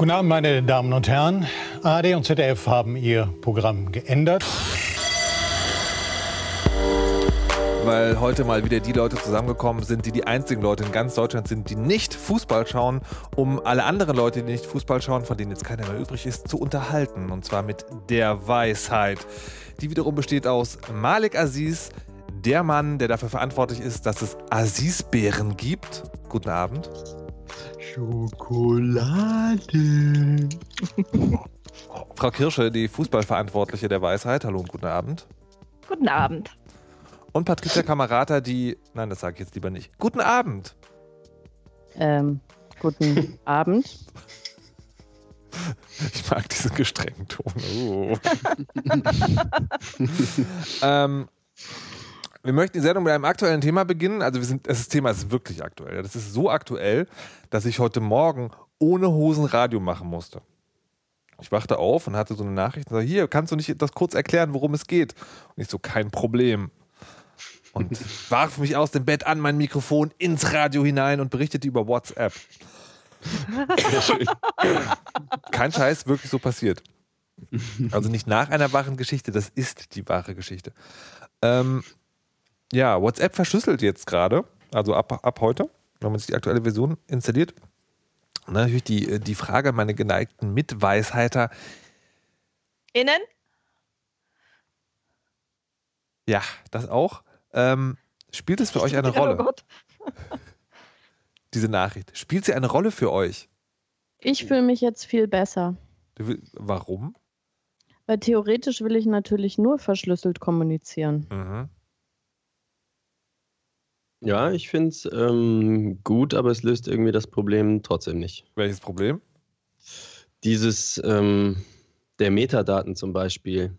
Guten Abend, meine Damen und Herren. ARD und ZDF haben ihr Programm geändert. Weil heute mal wieder die Leute zusammengekommen sind, die die einzigen Leute in ganz Deutschland sind, die nicht Fußball schauen, um alle anderen Leute, die nicht Fußball schauen, von denen jetzt keiner mehr übrig ist, zu unterhalten. Und zwar mit der Weisheit. Die wiederum besteht aus Malik Aziz, der Mann, der dafür verantwortlich ist, dass es Aziz-Beeren gibt. Guten Abend. Schokolade. Frau Kirsche, die Fußballverantwortliche der Weisheit. Hallo und guten Abend. Guten Abend. Und Patricia Kamerata, die. Nein, das sage ich jetzt lieber nicht. Guten Abend. Ähm, guten Abend. Ich mag diesen gestrengen Ton. Oh. ähm, wir möchten die Sendung mit einem aktuellen Thema beginnen. Also wir sind, das Thema ist wirklich aktuell. Das ist so aktuell, dass ich heute Morgen ohne Hosen Radio machen musste. Ich wachte auf und hatte so eine Nachricht und sagte, hier, kannst du nicht das kurz erklären, worum es geht? Und ich so, kein Problem. Und warf mich aus dem Bett an mein Mikrofon ins Radio hinein und berichtete über WhatsApp. Kein Scheiß, wirklich so passiert. Also nicht nach einer wahren Geschichte, das ist die wahre Geschichte. Ähm, ja, WhatsApp verschlüsselt jetzt gerade, also ab, ab heute, wenn man sich die aktuelle Version installiert. Und dann natürlich die, die Frage, meine geneigten Mitweisheiter. Innen? Ja, das auch. Ähm, spielt es für euch eine Rolle? Oh Gott. Diese Nachricht. Spielt sie eine Rolle für euch? Ich fühle mich jetzt viel besser. Warum? Weil theoretisch will ich natürlich nur verschlüsselt kommunizieren. Mhm. Ja, ich finde es ähm, gut, aber es löst irgendwie das Problem trotzdem nicht. Welches Problem? Dieses ähm, der Metadaten zum Beispiel.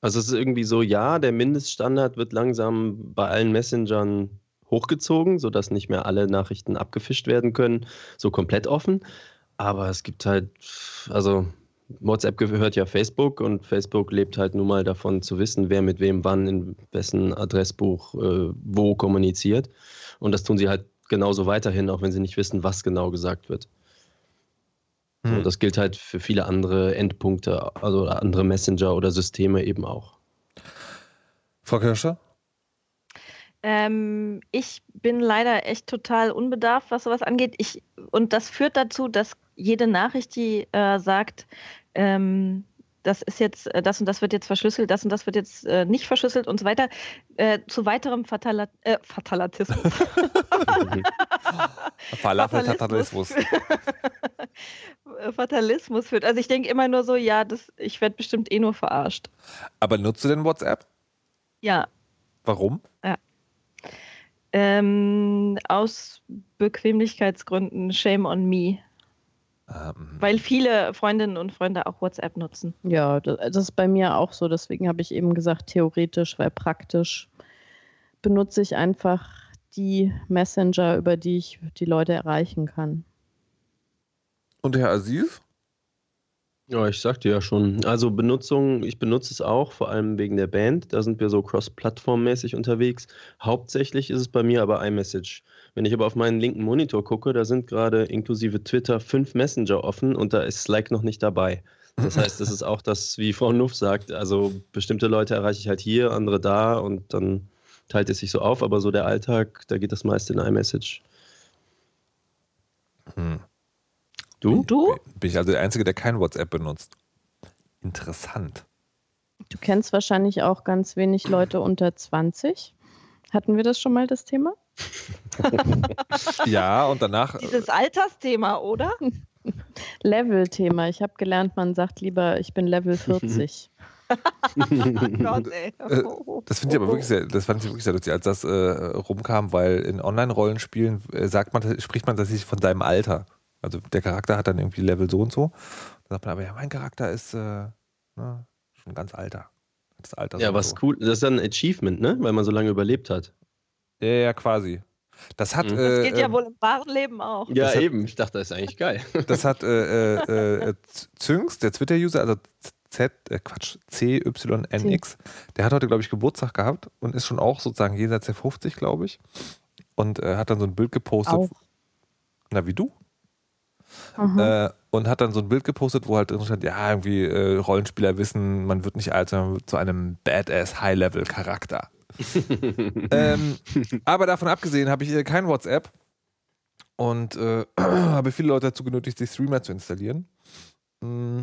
Also es ist irgendwie so, ja, der Mindeststandard wird langsam bei allen Messengern hochgezogen, sodass nicht mehr alle Nachrichten abgefischt werden können, so komplett offen. Aber es gibt halt, also WhatsApp gehört ja Facebook und Facebook lebt halt nun mal davon zu wissen, wer mit wem wann in wessen Adressbuch äh, wo kommuniziert. Und das tun sie halt genauso weiterhin, auch wenn sie nicht wissen, was genau gesagt wird. So, Hm. das gilt halt für viele andere Endpunkte, also andere Messenger oder Systeme eben auch. Frau Kirsche? Ähm, ich bin leider echt total unbedarft, was sowas angeht. Ich, und das führt dazu, dass jede Nachricht, die äh, sagt, ähm, das ist jetzt, äh, das und das wird jetzt verschlüsselt, das und das wird jetzt äh, nicht verschlüsselt und so weiter, äh, zu weiterem Fatala äh, Fatalatismus. Falafel-Tatalismus. Fatalismus führt. Also ich denke immer nur so, ja, das, ich werde bestimmt eh nur verarscht. Aber nutzt du denn WhatsApp? Ja, Warum? ähm, aus Bequemlichkeitsgründen, shame on me. Ähm, Weil viele Freundinnen und Freunde auch WhatsApp nutzen. Ja, das, das ist bei mir auch so. Deswegen habe ich eben gesagt, theoretisch, weil praktisch benutze ich einfach die Messenger, über die ich die Leute erreichen kann. und Herr Aziz? Ja, ich sagte ja schon. Also Benutzung, ich benutze es auch, vor allem wegen der Band. Da sind wir so cross-plattform-mäßig unterwegs. Hauptsächlich ist es bei mir aber iMessage. Wenn ich aber auf meinen linken Monitor gucke, da sind gerade inklusive Twitter fünf Messenger offen und da ist Slack noch nicht dabei. Das heißt, das ist auch das, wie Frau Nuff sagt, also bestimmte Leute erreiche ich halt hier, andere da und dann teilt es sich so auf, aber so der Alltag, da geht das meiste in iMessage. Hm. Du? Du? Bin ich also der Einzige, der kein WhatsApp benutzt? Interessant. Du kennst wahrscheinlich auch ganz wenig Leute unter 20. Hatten wir das schon mal, das Thema? Ja, und danach. Dieses Altersthema, oder? Level-Thema. Ich habe gelernt, man sagt lieber, ich bin Level 40. Gott, ey. Äh, Das finde ich aber wirklich sehr, das fand ich wirklich sehr lustig, als das äh, rumkam, weil in Online-Rollenspielen äh, sagt man, spricht man tatsächlich von seinem Alter. Also der Charakter hat dann irgendwie Level so und so. Da sagt man aber, ja, mein Charakter ist äh, ne, schon ganz alter. Das Alter Ja, was so. cool, das ist dann ein Achievement, ne? Weil man so lange überlebt hat. Ja, ja, quasi. Das hat, Mhm. äh, Das geht ja ähm, wohl im wahren Leben auch. Ja, Das hat- eben. Ich dachte, das ist eigentlich geil. das hat äh, äh, äh, Zynx, der Twitter-User, also Z, äh, Quatsch, CYNX, der hat heute, glaube ich, Geburtstag gehabt und ist schon auch sozusagen jenseits der 50, glaube ich. Und äh, hat dann so ein Bild gepostet. Auch. Na, wie du? Äh, und hat dann so ein Bild gepostet, wo halt drin stand, ja, irgendwie äh, Rollenspieler wissen, man wird nicht alt, sondern man wird zu einem Badass High-Level-Charakter. ähm, aber davon abgesehen habe ich äh, kein WhatsApp und äh, habe viele Leute dazu genötigt, sich Streamer zu installieren. Mm,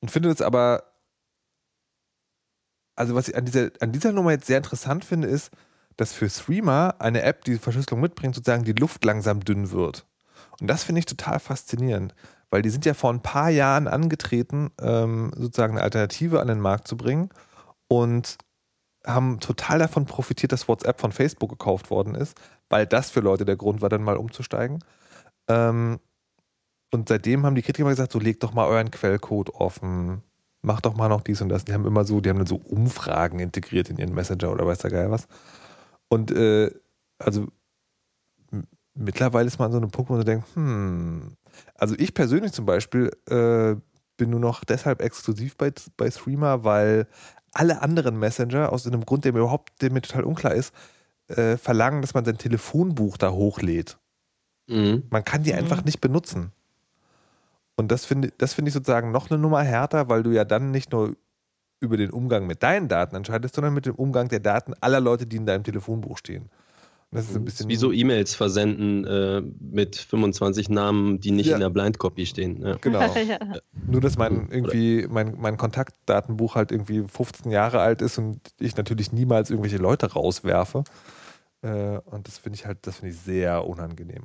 und finde es aber, also was ich an dieser, an dieser Nummer jetzt sehr interessant finde, ist, dass für Streamer eine App, die Verschlüsselung mitbringt, sozusagen die Luft langsam dünn wird. Und das finde ich total faszinierend, weil die sind ja vor ein paar Jahren angetreten, ähm, sozusagen eine Alternative an den Markt zu bringen und haben total davon profitiert, dass WhatsApp von Facebook gekauft worden ist, weil das für Leute der Grund war, dann mal umzusteigen. Ähm, und seitdem haben die Kritiker gesagt, so legt doch mal euren Quellcode offen, macht doch mal noch dies und das. Die haben immer so, die haben dann so Umfragen integriert in ihren Messenger oder weiß der Geil was. Und äh, also mittlerweile ist man an so einem Punkt, wo man denkt, hm, also ich persönlich zum Beispiel äh, bin nur noch deshalb exklusiv bei, bei Streamer, weil alle anderen Messenger, aus einem Grund, der mir überhaupt, der mir total unklar ist, äh, verlangen, dass man sein Telefonbuch da hochlädt. Mhm. Man kann die mhm. einfach nicht benutzen. Und das finde das find ich sozusagen noch eine Nummer härter, weil du ja dann nicht nur über den Umgang mit deinen Daten entscheidest, sondern mit dem Umgang der Daten aller Leute, die in deinem Telefonbuch stehen. Das ist ein bisschen. Wie so E-Mails versenden äh, mit 25 Namen, die nicht ja. in der Blind Copy stehen. Ja. Genau. ja. Nur, dass mein irgendwie mein, mein Kontaktdatenbuch halt irgendwie 15 Jahre alt ist und ich natürlich niemals irgendwelche Leute rauswerfe. Äh, und das finde ich halt, das finde ich sehr unangenehm.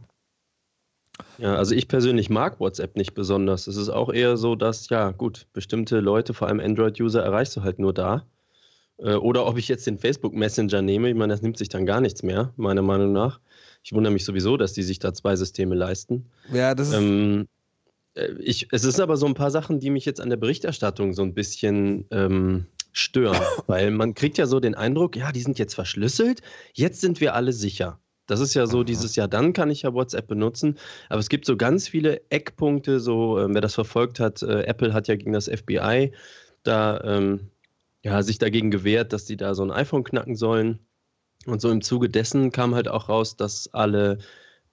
Ja, also ich persönlich mag WhatsApp nicht besonders. Es ist auch eher so, dass, ja, gut, bestimmte Leute, vor allem Android-User, erreichst du halt nur da. Äh, oder ob ich jetzt den Facebook Messenger nehme, ich meine, das nimmt sich dann gar nichts mehr, meiner Meinung nach. Ich wundere mich sowieso, dass die sich da zwei Systeme leisten. Ja, das ist. Ähm, äh, ich, es ist aber so ein paar Sachen, die mich jetzt an der Berichterstattung so ein bisschen ähm, stören, weil man kriegt ja so den Eindruck, ja, die sind jetzt verschlüsselt, jetzt sind wir alle sicher. Das ist ja so dieses Jahr, dann kann ich ja WhatsApp benutzen. Aber es gibt so ganz viele Eckpunkte, so äh, wer das verfolgt hat, äh, Apple hat ja gegen das FBI da ähm, ja, sich dagegen gewehrt, dass die da so ein iPhone knacken sollen. Und so im Zuge dessen kam halt auch raus, dass alle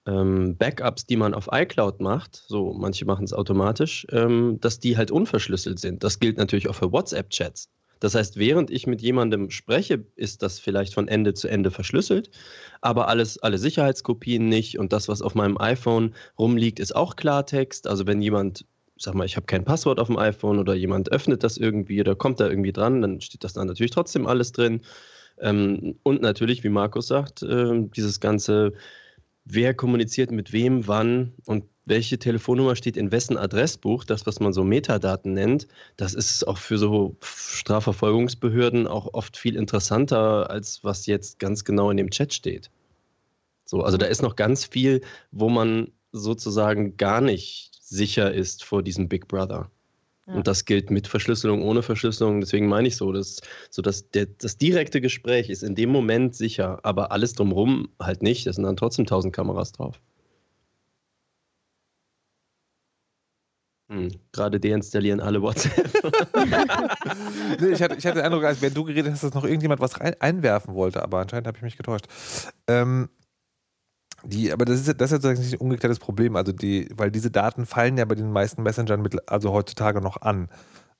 ähm, Backups, die man auf iCloud macht, so manche machen es automatisch, ähm, dass die halt unverschlüsselt sind. Das gilt natürlich auch für WhatsApp-Chats. Das heißt, während ich mit jemandem spreche, ist das vielleicht von Ende zu Ende verschlüsselt, aber alles, alle Sicherheitskopien nicht und das, was auf meinem iPhone rumliegt, ist auch Klartext. Also wenn jemand sag mal, ich habe kein Passwort auf dem iPhone oder jemand öffnet das irgendwie oder kommt da irgendwie dran, dann steht das da natürlich trotzdem alles drin. Ähm, und natürlich, wie Markus sagt, äh, dieses ganze, wer kommuniziert mit wem, wann und welche Telefonnummer steht in wessen Adressbuch, das, was man so Metadaten nennt, das ist auch für so Strafverfolgungsbehörden auch oft viel interessanter, als was jetzt ganz genau in dem Chat steht. So, also da ist noch ganz viel, wo man sozusagen gar nicht sicher ist vor diesem Big Brother. Ja. Und das gilt mit Verschlüsselung, ohne Verschlüsselung. Deswegen meine ich so, dass, so dass der, das direkte Gespräch ist in dem Moment sicher, aber alles drumherum halt nicht. Es sind dann trotzdem tausend Kameras drauf. Hm, gerade deinstallieren alle WhatsApp. nee, ich, hatte, ich hatte den Eindruck, als wenn du geredet hast, dass noch irgendjemand was rein, einwerfen wollte, aber anscheinend habe ich mich getäuscht. Ähm, die, aber das ist, das ist nicht ein umgekehrtes Problem, also die, weil diese Daten fallen ja bei den meisten Messengern mit, also heutzutage noch an.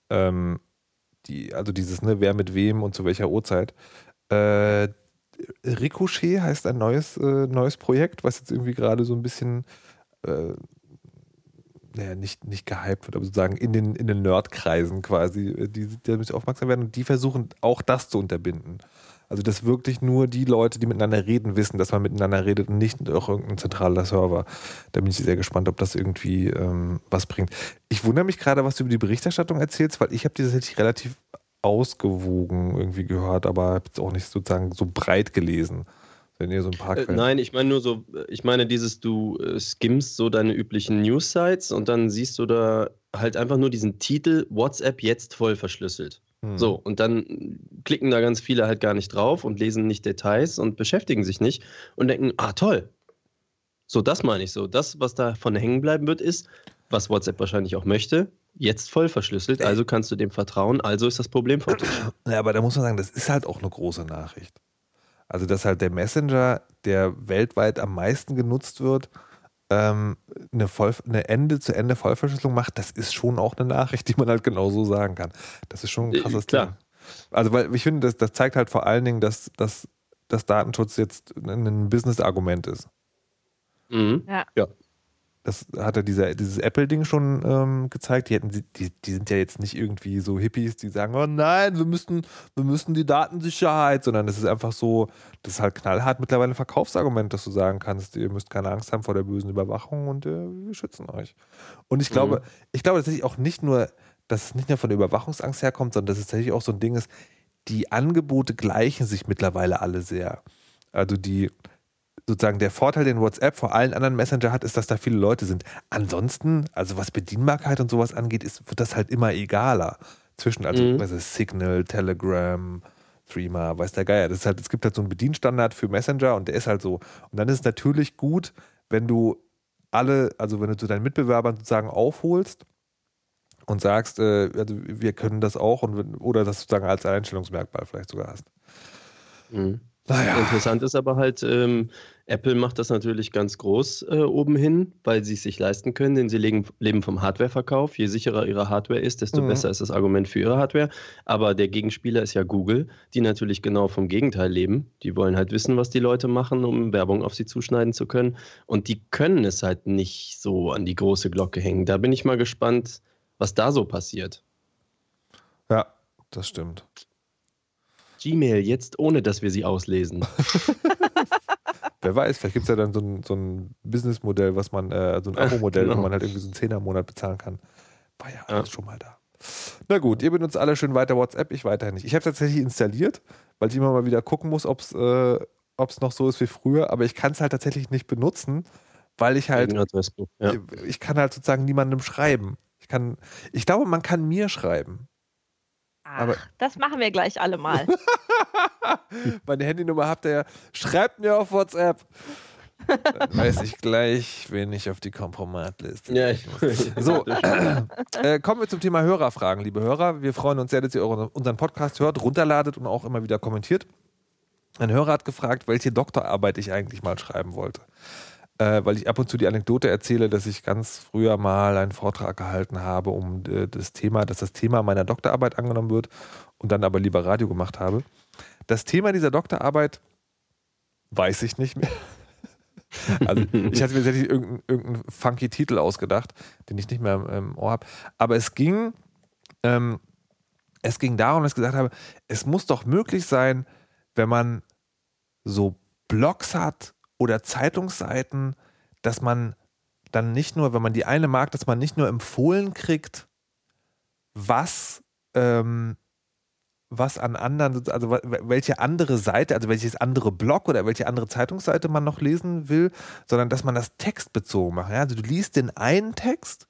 Ähm, die, also dieses, ne, wer mit wem und zu welcher Uhrzeit. Äh, Ricochet heißt ein neues, äh, neues Projekt, was jetzt irgendwie gerade so ein bisschen äh, naja, nicht, nicht gehypt wird, aber sozusagen in den, in den Nerdkreisen quasi, äh, die, die damit aufmerksam werden und die versuchen auch das zu unterbinden. Also, dass wirklich nur die Leute, die miteinander reden, wissen, dass man miteinander redet und nicht durch irgendein zentraler Server. Da bin ich sehr gespannt, ob das irgendwie ähm, was bringt. Ich wundere mich gerade, was du über die Berichterstattung erzählst, weil ich habe die tatsächlich relativ ausgewogen irgendwie gehört, aber habe es auch nicht sozusagen so breit gelesen. Wenn ihr so ein paar äh, Nein, ich meine nur so, ich meine dieses, du äh, skimmst so deine üblichen News-Sites und dann siehst du da halt einfach nur diesen Titel WhatsApp jetzt voll verschlüsselt. Hm. So, und dann klicken da ganz viele halt gar nicht drauf und lesen nicht Details und beschäftigen sich nicht und denken, ah toll. So, das meine ich so. Das, was davon hängen bleiben wird, ist, was WhatsApp wahrscheinlich auch möchte, jetzt voll verschlüsselt, also kannst du dem vertrauen, also ist das Problem vom Tisch. Ja, aber da muss man sagen, das ist halt auch eine große Nachricht. Also, dass halt der Messenger, der weltweit am meisten genutzt wird, ähm, eine, Voll, eine Ende-zu-Ende-Vollverschlüsselung macht, das ist schon auch eine Nachricht, die man halt genauso sagen kann. Das ist schon ein Äh, krasses klar. Ding. Also, weil ich finde, das, das zeigt halt vor allen Dingen, dass, dass, dass Datenschutz jetzt ein Business-Argument ist. Mhm. Das hat ja dieser, dieses Apple-Ding schon ähm, gezeigt. Die, hätten, die, die sind ja jetzt nicht irgendwie so Hippies, die sagen, oh nein, wir müssen, wir müssen die Datensicherheit, sondern es ist einfach so, das ist halt knallhart mittlerweile ein Verkaufsargument, dass du sagen kannst, ihr müsst keine Angst haben vor der bösen Überwachung und äh, wir schützen euch. Und ich glaube, ich glaube tatsächlich auch nicht nur, dass es nicht nur von der Überwachungsangst herkommt, sondern dass es tatsächlich auch so ein Ding ist, die Angebote gleichen sich mittlerweile alle sehr. Also die, sozusagen der Vorteil, den WhatsApp vor allen anderen Messenger hat, ist, dass da viele Leute sind. Ansonsten, also was Bedienbarkeit und sowas angeht, ist, wird das halt immer egaler. Zwischen, also Mhm. Signal, Telegram, Threema, weiß der Geier. Das ist halt, es gibt halt so einen Bedienstandard für Messenger und der ist halt so. Und dann ist es natürlich gut, wenn du alle, also wenn du zu deinen Mitbewerbern sozusagen aufholst und sagst, äh, also wir können das auch und oder das sozusagen als Einstellungsmerkmal vielleicht sogar hast. Mhm. Naja. Interessant ist aber halt, ähm, Apple macht das natürlich ganz groß äh, oben hin, weil sie es sich leisten können, denn sie legen, leben vom Hardwareverkauf. Je sicherer ihre Hardware ist, desto Mhm. besser ist das Argument für ihre Hardware. Aber der Gegenspieler ist ja Google, die natürlich genau vom Gegenteil leben. Die wollen halt wissen, was die Leute machen, um Werbung auf sie zuschneiden zu können. Und die können es halt nicht so an die große Glocke hängen. Da bin ich mal gespannt, was da so passiert. Ja, das stimmt. Gmail jetzt, ohne dass wir sie auslesen. Wer weiß, vielleicht gibt es ja dann so ein, so ein Businessmodell, was man, äh, so ein Abo-Modell, Genau. wo man halt irgendwie so einen Zehner im Monat bezahlen kann. War ja Ja. alles schon mal da. Na gut, ihr benutzt alle schön weiter WhatsApp, ich weiterhin nicht. Ich habe tatsächlich installiert, weil ich immer mal wieder gucken muss, ob es äh, ob's noch so ist wie früher, aber ich kann es halt tatsächlich nicht benutzen, weil ich halt. Ja. ich kann halt sozusagen niemandem schreiben. Ich kann, ich glaube, man kann mir schreiben. Ach, Aber- das machen wir gleich alle mal. Meine Handynummer habt ihr ja. Schreibt mir auf WhatsApp. Dann weiß ich gleich, wen ich auf die Kompromatliste Ja, muss. So, äh, kommen wir zum Thema Hörerfragen, liebe Hörer. Wir freuen uns sehr, dass ihr unseren Podcast hört, runterladet und auch immer wieder kommentiert. Ein Hörer hat gefragt, welche Doktorarbeit ich eigentlich mal schreiben wollte. Äh, weil ich ab und zu die Anekdote erzähle, dass ich ganz früher mal einen Vortrag gehalten habe, um äh, das Thema, dass das Thema meiner Doktorarbeit angenommen wird und dann aber lieber Radio gemacht habe. Das Thema dieser Doktorarbeit weiß ich nicht mehr. Also ich hatte mir tatsächlich irgendeinen, irgendeinen funky Titel ausgedacht, den ich nicht mehr im, Ohr habe. Aber es ging, ähm, es ging darum, dass ich gesagt habe, es muss doch möglich sein, wenn man so Blogs hat oder Zeitungsseiten, dass man dann nicht nur, wenn man die eine mag, dass man nicht nur empfohlen kriegt, was, ähm, was an anderen, also welche andere Seite, also welches andere Blog oder welche andere Zeitungsseite man noch lesen will, sondern dass man das textbezogen macht. Ja? Also du liest den einen Text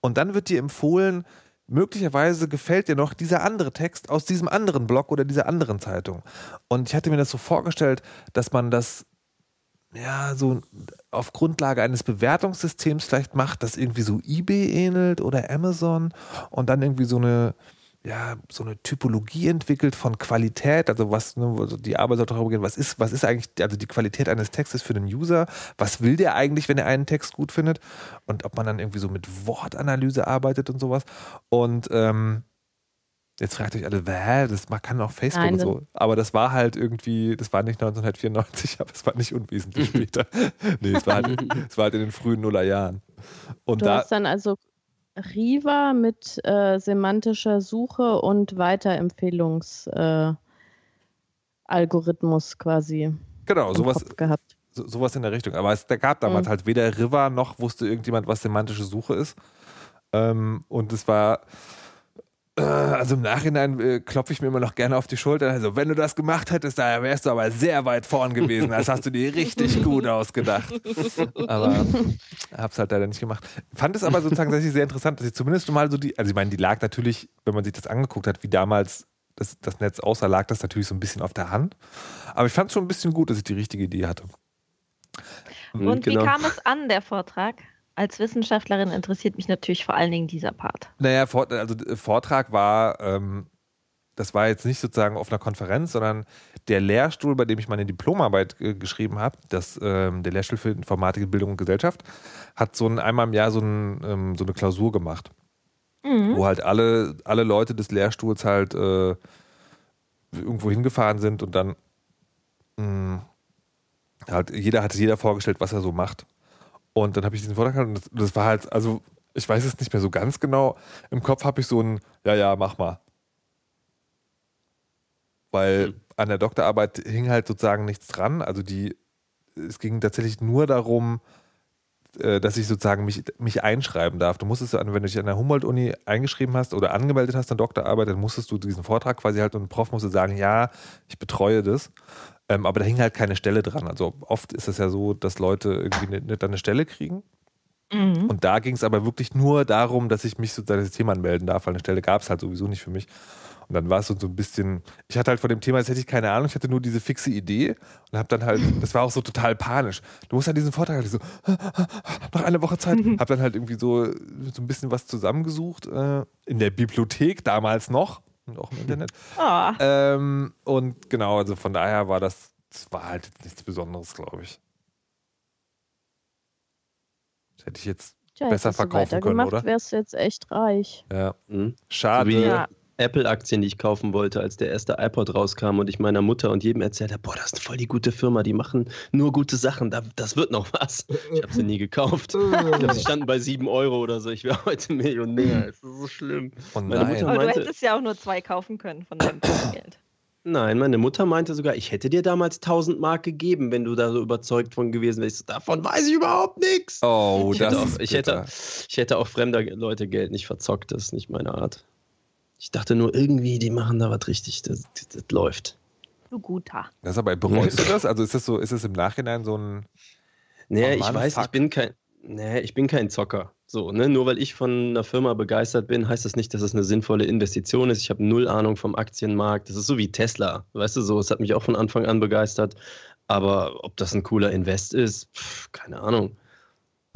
und dann wird dir empfohlen, möglicherweise gefällt dir noch dieser andere Text aus diesem anderen Blog oder dieser anderen Zeitung. Und ich hatte mir das so vorgestellt, dass man das ja so auf Grundlage eines Bewertungssystems vielleicht macht, das irgendwie so eBay ähnelt oder Amazon und dann irgendwie so eine ja, so eine Typologie entwickelt von Qualität, also was, also die Arbeit soll darüber gehen, was ist, was ist eigentlich, also die Qualität eines Textes für den User, was will der eigentlich, wenn er einen Text gut findet und ob man dann irgendwie so mit Wortanalyse arbeitet und sowas und ähm, jetzt fragt euch alle, hä, das man kann auch Facebook Nein, und so, aber das war halt irgendwie, das war nicht 1994, aber es war nicht unwesentlich später. nee, es war halt, es war halt in den frühen Nullerjahren. Und Du da, hast dann also Riva mit äh, semantischer Suche und Weiterempfehlungsalgorithmus äh, quasi genau, sowas, gehabt. So, sowas in der Richtung. Aber es da gab damals Mhm. halt weder River noch wusste irgendjemand, was semantische Suche ist. Ähm, und es war, also im Nachhinein äh, klopfe ich mir immer noch gerne auf die Schulter. Also, wenn du das gemacht hättest, da wärst du aber sehr weit vorn gewesen. Das hast du dir richtig gut ausgedacht. Aber hab's halt leider nicht gemacht. Fand es aber sozusagen tatsächlich sehr interessant, dass ich zumindest mal so die, also ich meine, die lag natürlich, wenn man sich das angeguckt hat, wie damals das, das Netz aussah, lag das natürlich so ein bisschen auf der Hand. Aber ich fand es schon ein bisschen gut, dass ich die richtige Idee hatte. Und genau. wie kam es an, der Vortrag? Als Wissenschaftlerin interessiert mich natürlich vor allen Dingen dieser Part. Naja, also Vortrag war, ähm, das war jetzt nicht sozusagen auf einer Konferenz, sondern der Lehrstuhl, bei dem ich meine Diplomarbeit äh, geschrieben habe, das, ähm, der Lehrstuhl für Informatik, Bildung und Gesellschaft, hat so ein, einmal im Jahr so, ein, ähm, so eine Klausur gemacht, Mhm. wo halt alle, alle Leute des Lehrstuhls halt äh, irgendwo hingefahren sind und dann mh, halt, jeder hatte jeder vorgestellt, was er so macht. Und dann habe ich diesen Vortrag gehabt und das, das war halt, also ich weiß es nicht mehr so ganz genau. Im Kopf habe ich so ein, ja, ja, mach mal. Weil Mhm. an der Doktorarbeit hing halt sozusagen nichts dran. Also die, es ging tatsächlich nur darum, dass ich sozusagen mich, mich einschreiben darf. Du musstest, an- wenn du dich an der Humboldt-Uni eingeschrieben hast oder angemeldet hast an Doktorarbeit, dann musstest du diesen Vortrag quasi halt und ein Prof musste sagen, ja, ich betreue das. Ähm, aber da hing halt keine Stelle dran. Also oft ist es ja so, dass Leute irgendwie nicht, nicht eine Stelle kriegen. Mhm. Und da ging es aber wirklich nur darum, dass ich mich sozusagen das Thema anmelden darf, weil eine Stelle gab es halt sowieso nicht für mich. Und dann war es so, so ein bisschen, ich hatte halt von dem Thema, jetzt hätte ich keine Ahnung, ich hatte nur diese fixe Idee und habe dann halt, das war auch so total panisch. Du musst halt diesen Vortrag halt so, noch eine Woche Zeit, habe dann halt irgendwie so, so ein bisschen was zusammengesucht, äh, in der Bibliothek damals noch und auch im Internet. Ah, Ähm, und genau, also von daher war das, das war halt nichts Besonderes, glaube ich. Das hätte ich jetzt, Tja, besser verkaufen können, oder? wärst du jetzt echt reich. ja, Mhm. schade. So wie Ja. Apple-Aktien, die ich kaufen wollte, als der erste iPod rauskam und ich meiner Mutter und jedem erzählt habe, boah, das ist voll die gute Firma, die machen nur gute Sachen, da, das wird noch was. Ich habe sie nie gekauft. Ich glaube, sie standen bei 7 Euro oder so. Ich wäre heute Millionär. Es ist so schlimm. Oh Meine. Mutter- aber du meinte- hättest ja auch nur zwei kaufen können von deinem Geld. Nein, meine Mutter meinte sogar, ich hätte dir damals 1000 Mark gegeben, wenn du da so überzeugt von gewesen wärst. Davon weiß ich überhaupt nichts. Oh, ich, das hätte auch, ist ich, hätte, bitter. ich hätte auch fremder Leute Geld nicht verzockt. Das ist nicht meine Art. Ich dachte nur, irgendwie, die machen da was richtig. Das, das, das läuft. Du guter. Das aber bereust du das? Also ist das so, ist es im Nachhinein so ein. Nee, Oh ich Mann, weiß, fuck. ich bin kein. Nee, ich bin kein Zocker. So, ne? Nur weil ich von einer Firma begeistert bin, heißt das nicht, dass es eine sinnvolle Investition ist. Ich habe null Ahnung vom Aktienmarkt. Das ist so wie Tesla. Weißt du so, es hat mich auch von Anfang an begeistert. Aber ob das ein cooler Invest ist, pff, keine Ahnung.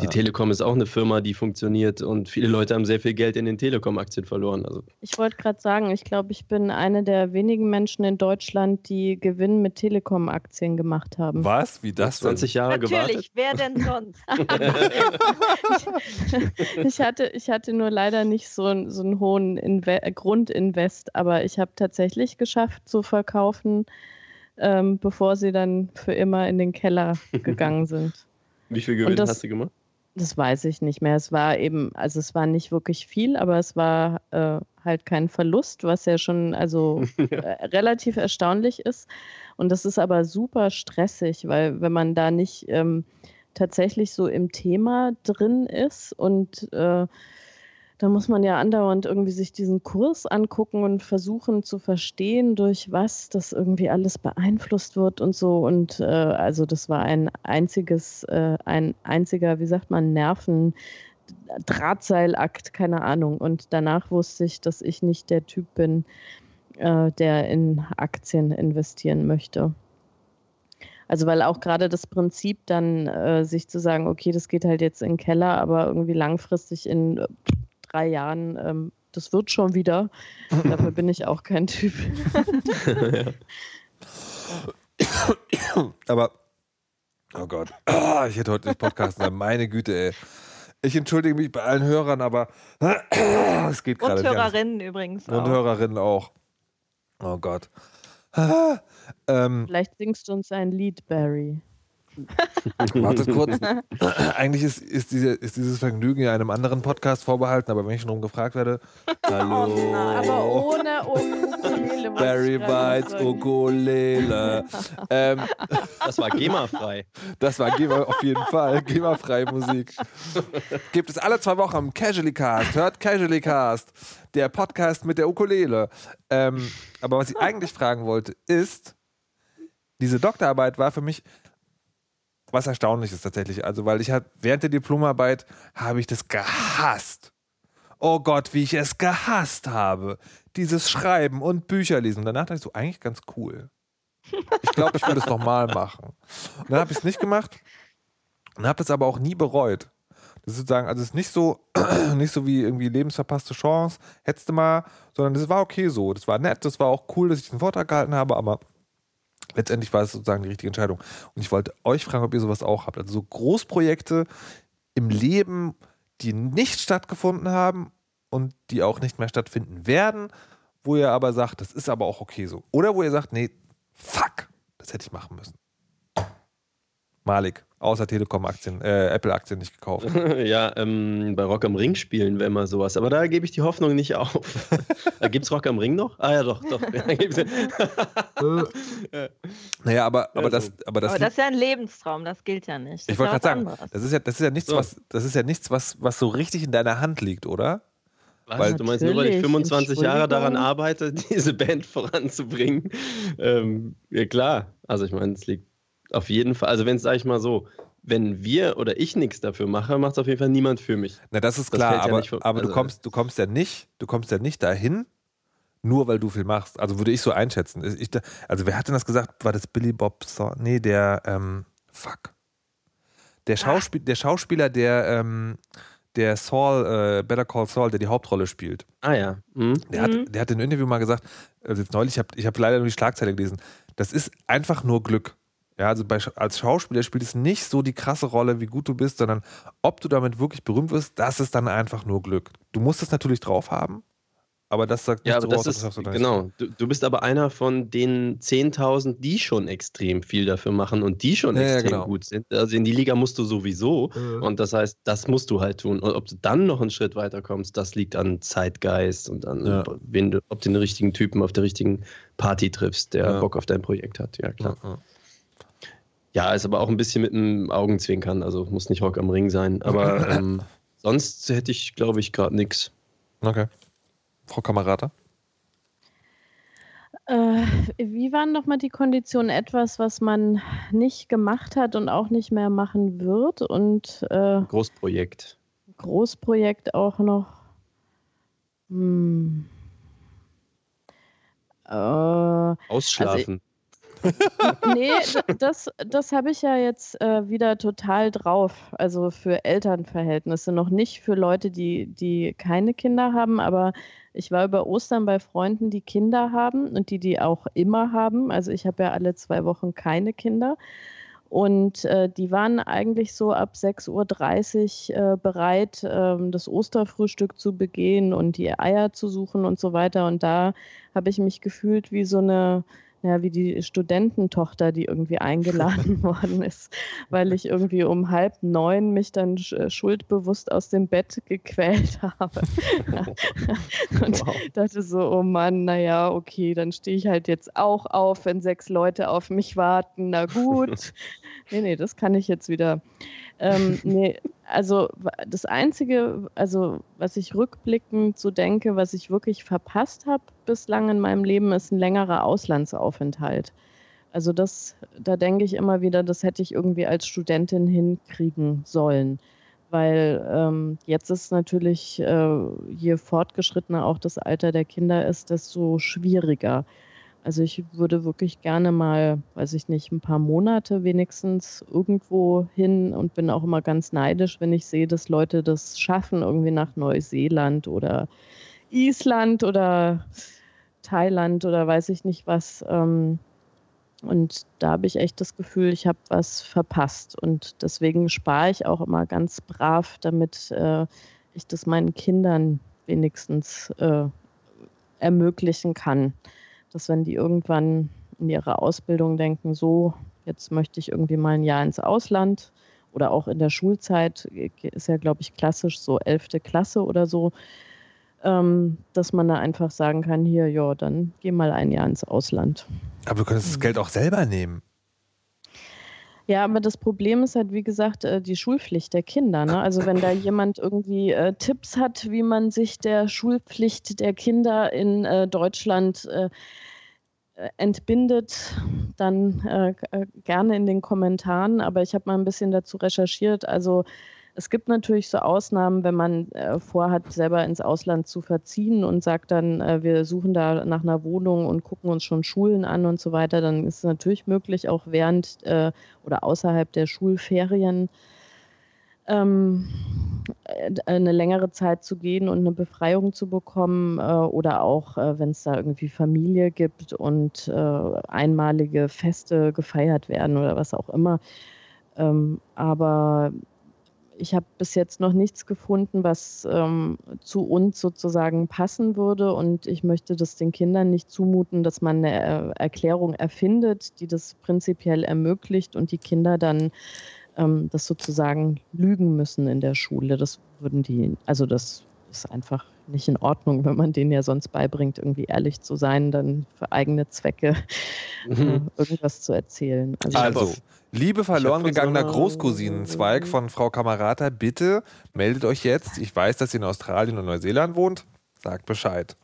Die Ja. Telekom ist auch eine Firma, die funktioniert und viele Leute haben sehr viel Geld in den Telekom-Aktien verloren. Also, Ich wollte gerade sagen, ich glaube, ich bin eine der wenigen Menschen in Deutschland, die Gewinn mit Telekom-Aktien gemacht haben. Was? Wie das? denn? 20 Jahre gewartet. Natürlich, wer denn sonst? ich, hatte, ich hatte nur leider nicht so, einen- so einen hohen Inve Grundinvest, aber ich habe tatsächlich geschafft zu verkaufen, ähm, bevor sie dann für immer in den Keller gegangen sind. Wie viel Gewinn das- hast du gemacht? Das weiß ich nicht mehr. Es war eben, also es war nicht wirklich viel, aber es war äh, halt kein Verlust, was ja schon also äh, relativ erstaunlich ist. Und das ist aber super stressig, weil wenn man da nicht ähm, tatsächlich so im Thema drin ist und äh, da muss man ja andauernd irgendwie sich diesen Kurs angucken und versuchen zu verstehen, durch was das irgendwie alles beeinflusst wird und so. Und äh, also das war ein einziges, äh, ein einziger, wie sagt man, Nerven. Drahtseilakt, keine Ahnung. Und danach wusste ich, dass ich nicht der Typ bin, äh, der in Aktien investieren möchte. Also weil auch gerade das Prinzip dann, äh, sich zu sagen, okay, das geht halt jetzt in den Keller, aber irgendwie langfristig in drei Jahren, ähm, das wird schon wieder. Dafür bin ich auch kein Typ. Aber, oh Gott, Ah, ich hätte heute nicht podcasten sollen. Meine Güte, ey. Ich entschuldige mich bei allen Hörern, aber es geht gerade Und nicht. anders. Hörerinnen übrigens. Und auch. Hörerinnen auch. Oh Gott. Ah, ähm, Vielleicht singst du uns ein Lied, Barry. Warte kurz. Eigentlich ist, ist, diese, ist dieses Vergnügen ja einem anderen Podcast vorbehalten, aber wenn ich schon drum gefragt werde, hallo. Oh nein. Aber ohne Ukulele. Barry Bites. Ukulele. ähm, Das war GEMA-frei. das war GEMA auf jeden Fall. GEMA-freie Musik. Gibt es alle zwei Wochen im Casually Cast. Hört Casually Cast. Der Podcast mit der Ukulele. Ähm, aber was ich eigentlich fragen wollte, ist, diese Doktorarbeit war für mich was Erstaunliches tatsächlich. Also, weil ich halt während der Diplomarbeit habe ich das gehasst. Oh Gott, wie ich es gehasst habe. Dieses Schreiben und Bücher lesen. Und danach dachte ich so, eigentlich ganz cool. Ich glaube, ich würde es nochmal machen. Und dann habe ich es nicht gemacht und habe es aber auch nie bereut. Das ist sozusagen, also es ist nicht so, nicht so wie irgendwie lebensverpasste Chance, hättest du mal, sondern das war okay so. Das war nett, das war auch cool, dass ich den Vortrag gehalten habe, aber letztendlich war es sozusagen die richtige Entscheidung. Und ich wollte euch fragen, ob ihr sowas auch habt. Also so Großprojekte im Leben, die nicht stattgefunden haben und die auch nicht mehr stattfinden werden, wo ihr aber sagt, das ist aber auch okay so. Oder wo ihr sagt, nee, fuck, das hätte ich machen müssen. Malik, außer Telekom-Aktien, äh, Apple-Aktien nicht gekauft. ja, ähm, bei Rock am Ring spielen wäre mal sowas. Aber da gebe ich die Hoffnung nicht auf. Gibt es Rock am Ring noch? Ah ja, doch, doch. naja, aber, aber, das, aber, das, aber das ist ja ein Lebenstraum, das gilt ja nicht. Das ich wollte gerade sagen, das ist ja, das ist ja nichts, so. was, das ist ja nichts, was, was so richtig in deiner Hand liegt, oder? Was? Weil du meinst, nur weil ich 25 Jahre daran arbeite, diese Band voranzubringen. Ähm, ja klar, also ich meine, es liegt auf jeden Fall, also wenn es, sag ich mal so, wenn wir oder ich nichts dafür mache, macht es auf jeden Fall niemand für mich. Na, das ist klar, das aber, ja aber also, du, kommst, du kommst ja nicht, du kommst ja nicht dahin, nur weil du viel machst. Also würde ich so einschätzen. Ich, also wer hat denn das gesagt? War das Billy Bob Saw? Nee, der, ähm, fuck. Der, Schauspiel, der Schauspieler, der, ähm, der Saul, äh, Better Call Saul, der die Hauptrolle spielt. Ah ja. Mhm. Der, hat, mhm. der hat in einem Interview mal gesagt, also jetzt neulich, ich habe ich hab leider nur die Schlagzeile gelesen, das ist einfach nur Glück. Ja, also bei, als Schauspieler spielt es nicht so die krasse Rolle, wie gut du bist, sondern ob du damit wirklich berühmt wirst, das ist dann einfach nur Glück. Du musst es natürlich drauf haben, aber das sagt ja, aber das ist, genau. Du, du, bist aber einer von den 10.000, die schon extrem viel dafür machen und die schon ja, extrem ja, genau. gut sind. Also in die Liga musst du sowieso mhm. und das heißt, das musst du halt tun. Und ob du dann noch einen Schritt weiter kommst, das liegt an Zeitgeist und an, ja. wen du, ob du den richtigen Typen auf der richtigen Party triffst, der Bock auf dein Projekt hat. Ja, klar. Ja, ist aber auch ein bisschen mit einem Augenzwinkern, also muss nicht Rock am Ring sein. Aber ähm, sonst hätte ich, glaube ich, gerade nichts. Okay. Frau Kamerata? Äh, wie waren nochmal die Konditionen? Etwas, was man nicht gemacht hat und auch nicht mehr machen wird? Und äh, Großprojekt. Großprojekt auch noch. Hm. Äh, Ausschlafen. Also, nee, das, das habe ich ja jetzt äh, wieder total drauf. Also für Elternverhältnisse. Noch nicht für Leute, die, die keine Kinder haben, aber ich war über Ostern bei Freunden, die Kinder haben und die die auch immer haben. Also ich habe ja alle zwei Wochen keine Kinder. Und äh, die waren eigentlich so ab 6.30 Uhr äh, bereit, äh, das Osterfrühstück zu begehen und die Eier zu suchen und so weiter. Und da habe ich mich gefühlt wie so eine ja, wie die Studententochter, die irgendwie eingeladen worden ist, weil ich irgendwie um halb neun mich dann äh, schuldbewusst aus dem Bett gequält habe. und wow. dachte so, oh Mann, naja, okay, dann stehe ich halt jetzt auch auf, wenn sechs Leute auf mich warten. Na gut. nee, nee, das kann ich jetzt wieder. Ähm, nee, also das Einzige, also was ich rückblickend so denke, was ich wirklich verpasst habe bislang in meinem Leben, ist ein längerer Auslandsaufenthalt. Also das, da denke ich immer wieder, das hätte ich irgendwie als Studentin hinkriegen sollen. Weil ähm, jetzt ist natürlich, äh, je fortgeschrittener auch das Alter der Kinder ist, desto schwieriger. Also ich würde wirklich gerne mal, weiß ich nicht, ein paar Monate wenigstens irgendwo hin und bin auch immer ganz neidisch, wenn ich sehe, dass Leute das schaffen, irgendwie nach Neuseeland oder Island oder Thailand oder weiß ich nicht was. Ähm, und da habe ich echt das Gefühl, ich habe was verpasst. Und deswegen spare ich auch immer ganz brav, damit äh, ich das meinen Kindern wenigstens äh, ermöglichen kann dass wenn die irgendwann in ihrer Ausbildung denken, so, jetzt möchte ich irgendwie mal ein Jahr ins Ausland oder auch in der Schulzeit, ist ja, glaube ich, klassisch so elfte Klasse oder so, ähm, dass man da einfach sagen kann, hier, ja, dann geh mal ein Jahr ins Ausland. Aber du könntest das Geld auch selber nehmen. Ja, aber das Problem ist halt, wie gesagt, äh, die Schulpflicht der Kinder. Ne? Also wenn da jemand irgendwie äh, Tipps hat, wie man sich der Schulpflicht der Kinder in äh, Deutschland äh, äh entbindet, dann äh, gerne in den Kommentaren. Aber ich habe mal ein bisschen dazu recherchiert. Also es gibt natürlich so Ausnahmen, wenn man äh, vorhat, selber ins Ausland zu verziehen und sagt dann, äh, wir suchen da nach einer Wohnung und gucken uns schon Schulen an und so weiter, dann ist es natürlich möglich, auch während äh, oder außerhalb der Schulferien ähm, äh, eine längere Zeit zu gehen und eine Befreiung zu bekommen äh, oder auch, äh, wenn es da irgendwie Familie gibt und einmalige Feste gefeiert werden oder was auch immer. Ähm, aber ich habe bis jetzt noch nichts gefunden, was ähm, zu uns sozusagen passen würde. Und ich möchte das den Kindern nicht zumuten, dass man eine äh, Erklärung erfindet, die das prinzipiell ermöglicht und die Kinder dann ähm, das sozusagen lügen müssen in der Schule. Das würden die, also das ist einfach nicht in Ordnung, wenn man denen ja sonst beibringt, irgendwie ehrlich zu sein, dann für eigene Zwecke äh, mhm. irgendwas zu erzählen. Also, also liebe verloren gegangener Großcousinenzweig von Frau Kamerata, bitte meldet euch jetzt. Ich weiß, dass ihr in Australien und Neuseeland wohnt. Sagt Bescheid.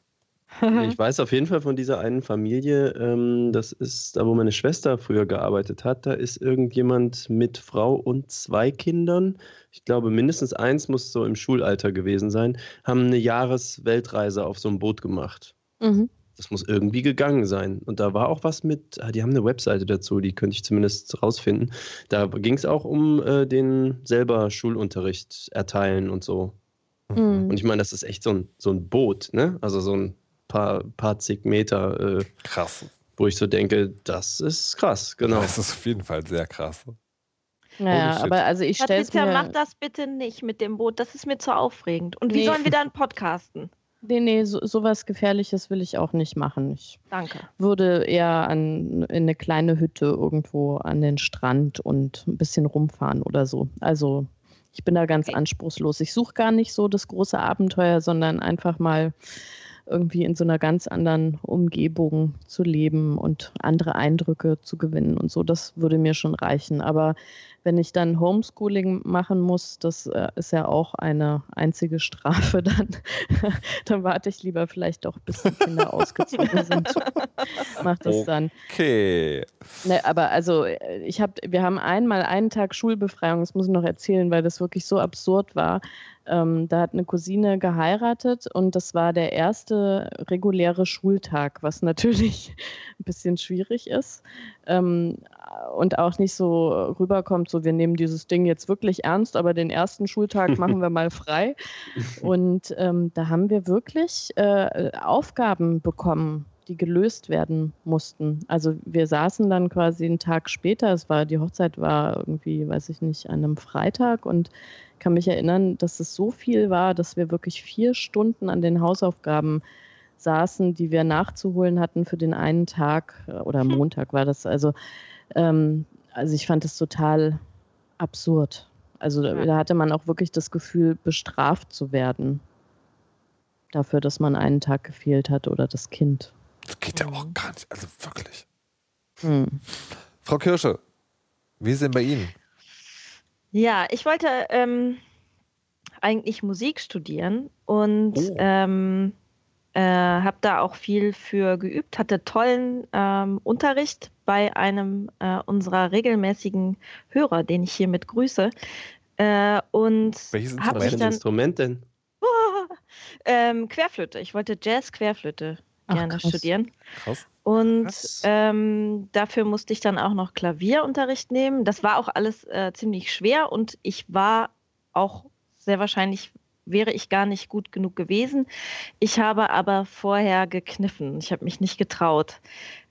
Ich weiß auf jeden Fall von dieser einen Familie, ähm, das ist da, wo meine Schwester früher gearbeitet hat. Da ist irgendjemand mit Frau und zwei Kindern, ich glaube mindestens eins muss so im Schulalter gewesen sein, haben eine Jahresweltreise auf so einem Boot gemacht. Mhm. Das muss irgendwie gegangen sein. Und da war auch was mit, ah, die haben eine Webseite dazu, die könnte ich zumindest rausfinden. Da ging es auch um äh, den selber Schulunterricht erteilen und so. Mhm. Und ich meine, das ist echt so ein, so ein Boot, ne? Also so ein paar, paar zig Meter. Äh, krass. Wo ich so denke, das ist krass, genau. Das ist auf jeden Fall sehr krass. Naja, aber also ich stelle mir... mach das bitte nicht mit dem Boot, das ist mir zu aufregend. Und wie nee. sollen wir dann podcasten? Nee, nee, so, sowas Gefährliches will ich auch nicht machen. Ich Danke. würde eher an, in eine kleine Hütte irgendwo an den Strand und ein bisschen rumfahren oder so. Also ich bin da ganz okay. anspruchslos. Ich suche gar nicht so das große Abenteuer, sondern einfach mal irgendwie in so einer ganz anderen Umgebung zu leben und andere Eindrücke zu gewinnen und so, das würde mir schon reichen. Aber wenn ich dann Homeschooling machen muss, das äh, ist ja auch eine einzige Strafe, dann, dann warte ich lieber vielleicht doch, bis die Kinder ausgezogen sind. Mach das dann. Okay. Ne, aber also äh, ich habe, wir haben einmal einen Tag Schulbefreiung, das muss ich noch erzählen, weil das wirklich so absurd war. Ähm, da hat eine Cousine geheiratet und das war der erste reguläre Schultag, was natürlich ein bisschen schwierig ist ähm, und auch nicht so rüberkommt, so wir nehmen dieses Ding jetzt wirklich ernst, aber den ersten Schultag machen wir mal frei. Und ähm, da haben wir wirklich äh, Aufgaben bekommen die gelöst werden mussten. Also wir saßen dann quasi einen Tag später, es war, die Hochzeit war irgendwie, weiß ich nicht, an einem Freitag und kann mich erinnern, dass es so viel war, dass wir wirklich vier Stunden an den Hausaufgaben saßen, die wir nachzuholen hatten für den einen Tag äh, oder. Montag war das. Also, ähm, also ich fand es total absurd. Also ja. da hatte man auch wirklich das Gefühl, bestraft zu werden dafür, dass man einen Tag gefehlt hat oder das Kind. Das geht ja auch gar nicht, also wirklich. Hm. Frau Kirsche, wie ist denn bei Ihnen? Ja, ich wollte ähm, eigentlich Musik studieren und oh. ähm, äh, habe da auch viel für geübt, hatte tollen ähm, Unterricht bei einem äh, unserer regelmäßigen Hörer, den ich hiermit grüße. Äh, und Welches Instrument, dann, Instrument denn? Oh, ähm, Querflöte. Ich wollte Jazz-Querflöte gerne Ach, studieren. Krass. Und ähm, dafür musste ich dann auch noch Klavierunterricht nehmen. Das war auch alles äh, ziemlich schwer und ich war auch sehr wahrscheinlich wäre ich gar nicht gut genug gewesen. Ich habe aber vorher gekniffen. Ich habe mich nicht getraut.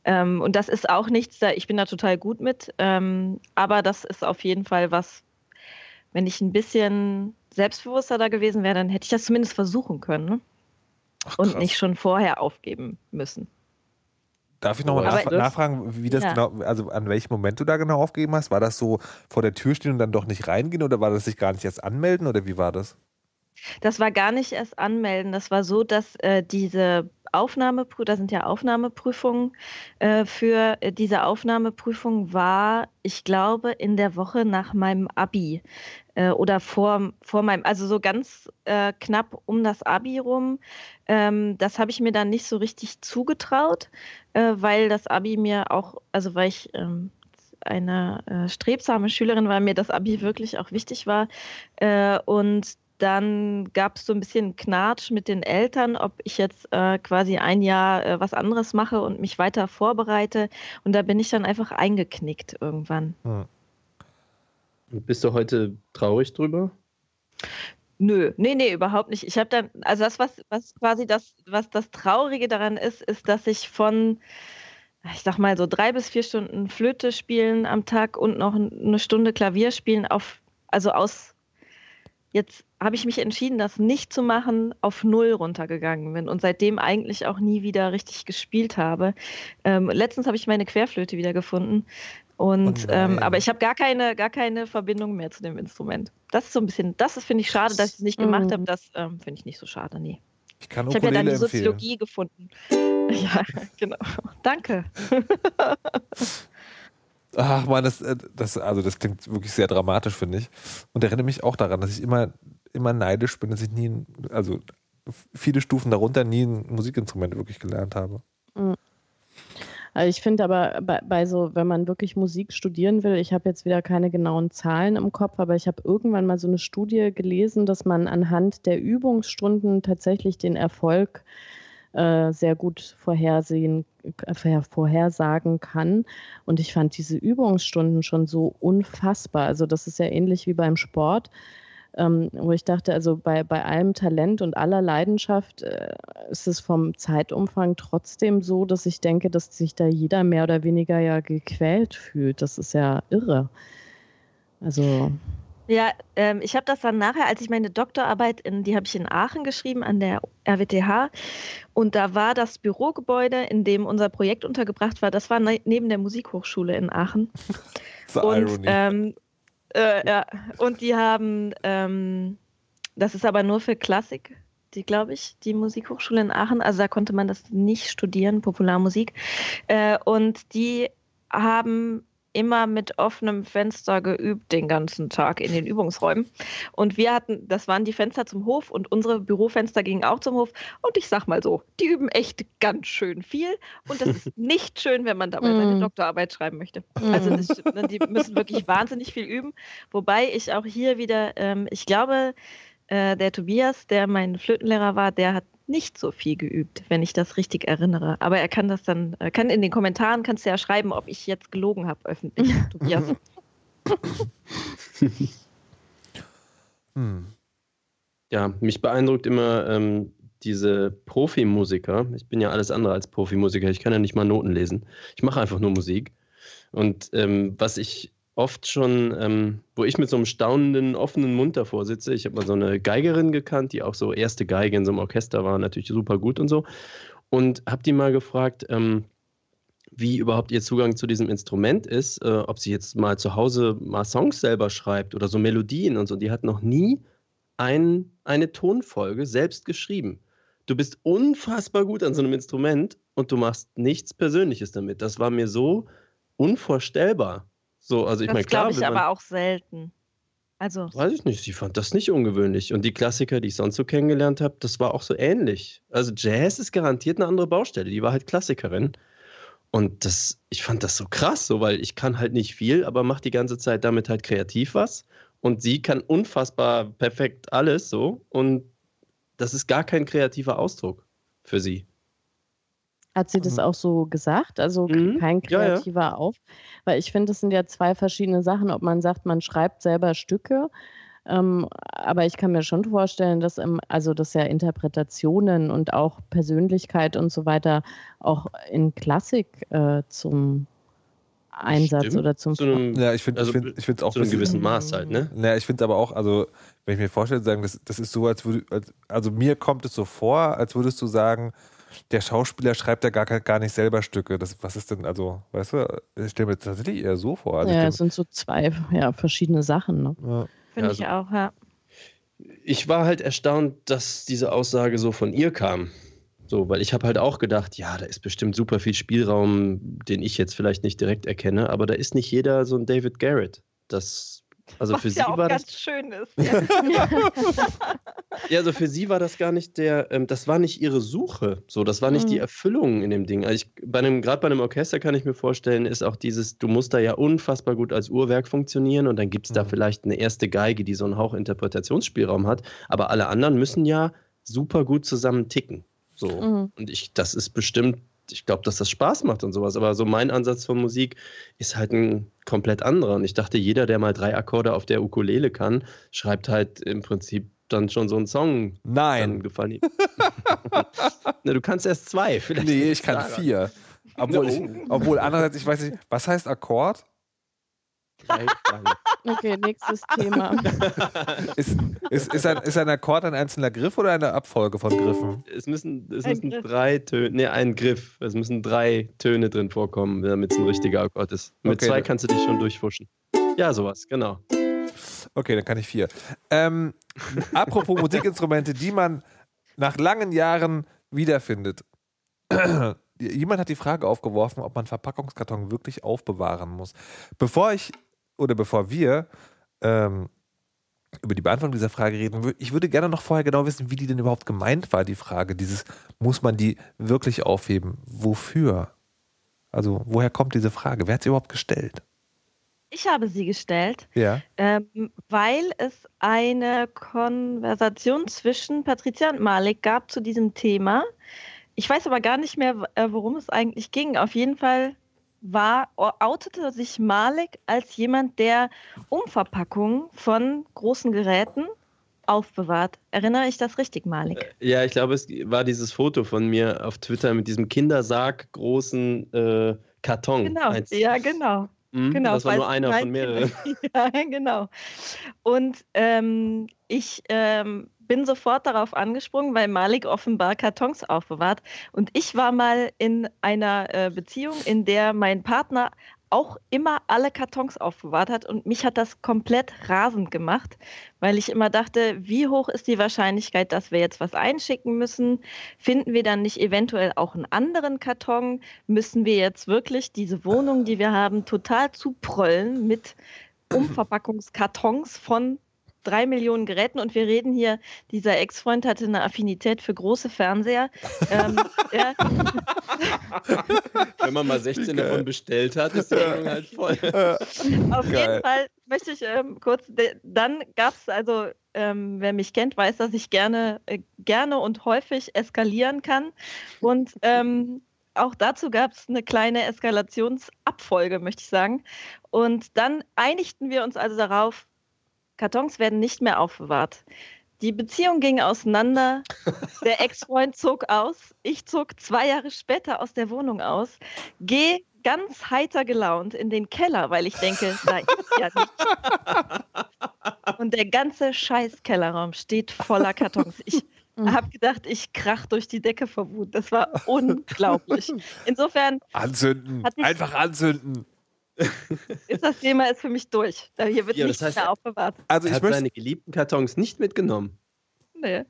Ähm, und das ist auch nichts, da ich bin da total gut mit. Ähm, aber das ist auf jeden Fall was, wenn ich ein bisschen selbstbewusster da gewesen wäre, dann hätte ich das zumindest versuchen können. Ne? Ach, und nicht schon vorher aufgeben müssen. Darf ich nochmal nach, nachfragen, wie das ja. genau, also an welchem Moment du da genau aufgegeben hast? War das so vor der Tür stehen und dann doch nicht reingehen oder war das sich gar nicht erst anmelden oder wie war das? Das war gar nicht erst anmelden. Das war so, dass äh, diese Aufnahmeprüfung, da sind ja Aufnahmeprüfungen, äh, für äh, diese Aufnahmeprüfung war, ich glaube, in der Woche nach meinem Abi äh, oder vor, vor meinem, also so ganz äh, knapp um das Abi rum. Ähm, das habe ich mir dann nicht so richtig zugetraut, äh, weil das Abi mir auch, also weil ich ähm, eine äh, strebsame Schülerin war, mir das Abi wirklich auch wichtig war. Und dann gab es so ein bisschen Knatsch mit den Eltern, ob ich jetzt äh, quasi ein Jahr äh, was anderes mache und mich weiter vorbereite. Und da bin ich dann einfach eingeknickt irgendwann. Hm. Bist du heute traurig drüber? Nö, nee, nee, überhaupt nicht. Ich habe dann, also das, was, was quasi das, was das Traurige daran ist, ist, dass ich von, ich sag mal so drei bis vier Stunden Flöte spielen am Tag und noch eine Stunde Klavier spielen auf, also aus, jetzt habe ich mich entschieden, das nicht zu machen, auf null runtergegangen bin und seitdem eigentlich auch nie wieder richtig gespielt habe. Ähm, letztens habe ich meine Querflöte wieder gefunden. Und oh ähm, aber ich habe gar keine, gar keine Verbindung mehr zu dem Instrument. Das ist so ein bisschen, das finde ich schade, dass ich es nicht gemacht mhm. habe. Das ähm, finde ich nicht so schade, nee. Ich kann Ich habe ja dann die Soziologie empfehlen. gefunden. Ja, genau. Danke. Ach man, das, äh, das, also das klingt wirklich sehr dramatisch, finde ich. Und erinnere mich auch daran, dass ich immer, immer neidisch bin, dass ich nie, also viele Stufen darunter nie ein Musikinstrument wirklich gelernt habe. Mhm. Also ich finde aber bei, bei, so, wenn man wirklich Musik studieren will, ich habe jetzt wieder keine genauen Zahlen im Kopf, aber ich habe irgendwann mal so eine Studie gelesen, dass man anhand der Übungsstunden tatsächlich den Erfolg äh, sehr gut vorhersehen, äh, vorhersagen kann. Und ich fand diese Übungsstunden schon so unfassbar. Also das ist ja ähnlich wie beim Sport ähm, wo ich dachte, also bei, bei allem Talent und aller Leidenschaft äh, ist es vom Zeitumfang trotzdem so, dass ich denke, dass sich da jeder mehr oder weniger ja gequält fühlt. Das ist ja irre. Also. Ja, ähm, ich habe das dann nachher, als ich meine Doktorarbeit in, die habe ich in Aachen geschrieben, an der RWTH. Und da war das Bürogebäude, in dem unser Projekt untergebracht war, das war ne neben der Musikhochschule in Aachen. und ähm, äh, ja, und die haben, ähm, das ist aber nur für Klassik, die glaube ich, die Musikhochschule in Aachen. Also da konnte man das nicht studieren, Popularmusik. Äh, und die haben immer mit offenem Fenster geübt den ganzen Tag in den Übungsräumen. Und wir hatten, das waren die Fenster zum Hof und unsere Bürofenster gingen auch zum Hof. Und ich sag mal so, die üben echt ganz schön viel. Und das ist nicht schön, wenn man dabei seine mm. Doktorarbeit schreiben möchte. Also das, ne, die müssen wirklich wahnsinnig viel üben. Wobei ich auch hier wieder, ähm, ich glaube, äh, der Tobias, der mein Flötenlehrer war, der hat nicht so viel geübt, wenn ich das richtig erinnere. Aber er kann das dann, kann in den Kommentaren kannst du ja schreiben, ob ich jetzt gelogen habe öffentlich, Tobias. hm. Ja, mich beeindruckt immer ähm, diese Profimusiker. Ich bin ja alles andere als Profimusiker. Ich kann ja nicht mal Noten lesen. Ich mache einfach nur Musik. Und ähm, was ich oft schon, ähm, wo ich mit so einem staunenden, offenen Mund davor sitze. Ich habe mal so eine Geigerin gekannt, die auch so erste Geige in so einem Orchester war, natürlich super gut und so. Und habe die mal gefragt, ähm, wie überhaupt ihr Zugang zu diesem Instrument ist, äh, ob sie jetzt mal zu Hause mal Songs selber schreibt oder so Melodien und so. Die hat noch nie ein, eine Tonfolge selbst geschrieben. Du bist unfassbar gut an so einem Instrument und du machst nichts Persönliches damit. Das war mir so unvorstellbar. So, also ich meine, klar. Das glaube ich aber auch selten. Also. Weiß ich nicht, sie fand das nicht ungewöhnlich. Und die Klassiker, die ich sonst so kennengelernt habe, das war auch so ähnlich. Also Jazz ist garantiert eine andere Baustelle. Die war halt Klassikerin. Und das, ich fand das so krass, so, weil ich kann halt nicht viel, aber mache die ganze Zeit damit halt kreativ was. Und sie kann unfassbar perfekt alles so. Und das ist gar kein kreativer Ausdruck für sie. Hat sie das mhm. auch so gesagt? Also mhm. kein kreativer ja, ja. Auf? Weil ich finde, das sind ja zwei verschiedene Sachen, ob man sagt, man schreibt selber Stücke. Ähm, aber ich kann mir schon vorstellen, dass im, also dass ja Interpretationen und auch Persönlichkeit und so weiter auch in Klassik äh, zum Einsatz Stimmt. oder zum zu einem, Ja, ich finde also, ich finde es auch zu einem gewissen Maß halt, ne? Ja, ich finde aber auch, also wenn ich mir vorstelle, sagen, das, das ist so, als würde, also mir kommt es so vor, als würdest du sagen, der Schauspieler schreibt ja gar, gar nicht selber Stücke. Das, was ist denn, also, weißt du, ich stelle mir das tatsächlich eher so vor. Also ja, es sind so zwei ja, verschiedene Sachen. Ne? Ja. Finde also, ich auch, ja. Ich war halt erstaunt, dass diese Aussage so von ihr kam. So, weil ich habe halt auch gedacht, ja, da ist bestimmt super viel Spielraum, den ich jetzt vielleicht nicht direkt erkenne, aber da ist nicht jeder so ein David Garrett. Das also Was für ja sie war ganz das schön ist. ja, also für sie war das gar nicht der, ähm, das war nicht ihre Suche. So, das war nicht mhm. die Erfüllung in dem Ding. Also ich, bei einem, gerade bei einem Orchester kann ich mir vorstellen, ist auch dieses, du musst da ja unfassbar gut als Uhrwerk funktionieren und dann gibt es mhm. da vielleicht eine erste Geige, die so einen Hauch Interpretationsspielraum hat, aber alle anderen müssen ja super gut zusammen ticken. So. Mhm. Und ich, das ist bestimmt ich glaube, dass das Spaß macht und sowas. Aber so mein Ansatz von Musik ist halt ein komplett anderer. Und ich dachte, jeder, der mal drei Akkorde auf der Ukulele kann, schreibt halt im Prinzip dann schon so einen Song. Nein. Gefallen ihm. Na, du kannst erst zwei. Vielleicht Nee, ich kann vier. Obwohl, ich, obwohl andererseits, ich weiß nicht, was heißt Akkord? Okay, nächstes Thema. Ist, ist, ist, ein, ist ein Akkord ein einzelner Griff oder eine Abfolge von Griffen? Es müssen, es Ein müssen Griff. drei Töne, nee, ein Griff. Es müssen drei Töne drin vorkommen, damit es ein richtiger Akkord ist. Mit Okay, zwei kannst du dich schon durchfuschen. Ja, sowas, genau. Okay, dann kann ich vier. Ähm, apropos Musikinstrumente, die man nach langen Jahren wiederfindet. Jemand hat die Frage aufgeworfen, ob man Verpackungskarton wirklich aufbewahren muss. Bevor ich oder bevor wir ähm, über die Beantwortung dieser Frage reden, ich würde gerne noch vorher genau wissen, wie die denn überhaupt gemeint war, die Frage. Dieses, muss man die wirklich aufheben? Wofür? Also, woher kommt diese Frage? Wer hat sie überhaupt gestellt? Ich habe sie gestellt, Ja. ähm, weil es eine Konversation zwischen Patricia und Malik gab zu diesem Thema. Ich weiß aber gar nicht mehr, äh, worum es eigentlich ging. Auf jeden Fall war, outete sich Malik als jemand, der Umverpackungen von großen Geräten aufbewahrt. Erinnere ich das richtig, Malik? Ja, ich glaube, es war dieses Foto von mir auf Twitter mit diesem Kindersarg großen äh, Karton. Genau, Eins- ja, genau. Mhm, Genau, das war nur einer von mehreren. Ja, genau. Und ähm, ich ähm, bin sofort darauf angesprungen, weil Malik offenbar Kartons aufbewahrt. Und ich war mal in einer äh, Beziehung, in der mein Partner auch immer alle Kartons aufbewahrt hat. Und mich hat das komplett rasend gemacht, weil ich immer dachte, wie hoch ist die Wahrscheinlichkeit, dass wir jetzt was einschicken müssen? Finden wir dann nicht eventuell auch einen anderen Karton? Müssen wir jetzt wirklich diese Wohnung, die wir haben, total zuprollen mit Umverpackungskartons von drei Millionen Geräten und wir reden hier, dieser Ex-Freund hatte eine Affinität für große Fernseher. ähm, ja, Wenn man mal 16 Geil. davon bestellt hat, ist die Wohnung halt voll. Auf Geil. jeden Fall möchte ich ähm, kurz, dann gab es also, ähm, wer mich kennt, weiß, dass ich gerne, äh, gerne und häufig eskalieren kann. Und ähm, auch dazu gab es eine kleine Eskalationsabfolge, möchte ich sagen. Und dann einigten wir uns also darauf, Kartons werden nicht mehr aufbewahrt. Die Beziehung ging auseinander. Der Ex-Freund zog aus. Ich zog zwei Jahre später aus der Wohnung aus. Gehe ganz heiter gelaunt in den Keller, weil ich denke, da ist ja nichts. Und der ganze scheiß Kellerraum steht voller Kartons. Ich habe gedacht, ich krach durch die Decke vor Wut. Das war unglaublich. Insofern Anzünden. Einfach anzünden. Ist das Thema jetzt für mich durch. Hier wird Ja, nichts heißt, mehr aufbewahrt. Also Er ich hat möchte. seine geliebten Kartons nicht mitgenommen. Nee.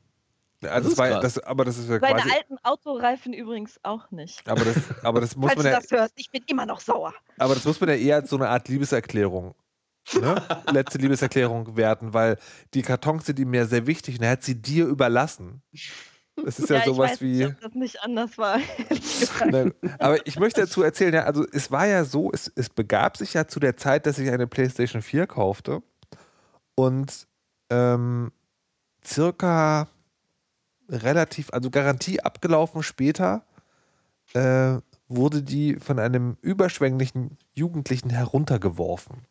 Also Das ist war, krass. das, aber das ist ja Seine quasi. alten Autoreifen übrigens auch nicht. Aber das, aber das muss Falls man du ja, das hörst, ich bin immer noch sauer. aber das muss man ja eher als so eine Art Liebeserklärung, ne? letzte Liebeserklärung werten, weil die Kartons sind ihm ja sehr wichtig und er hat sie dir überlassen. Das ist ja, ich sowas weiß wie. nicht, ob das nicht anders war. Nein, aber ich möchte dazu erzählen, ja, also es war ja so, es, es begab sich ja zu der Zeit, dass ich eine PlayStation 4 kaufte und ähm, circa relativ, also Garantie abgelaufen später, äh, wurde die von einem überschwänglichen Jugendlichen heruntergeworfen.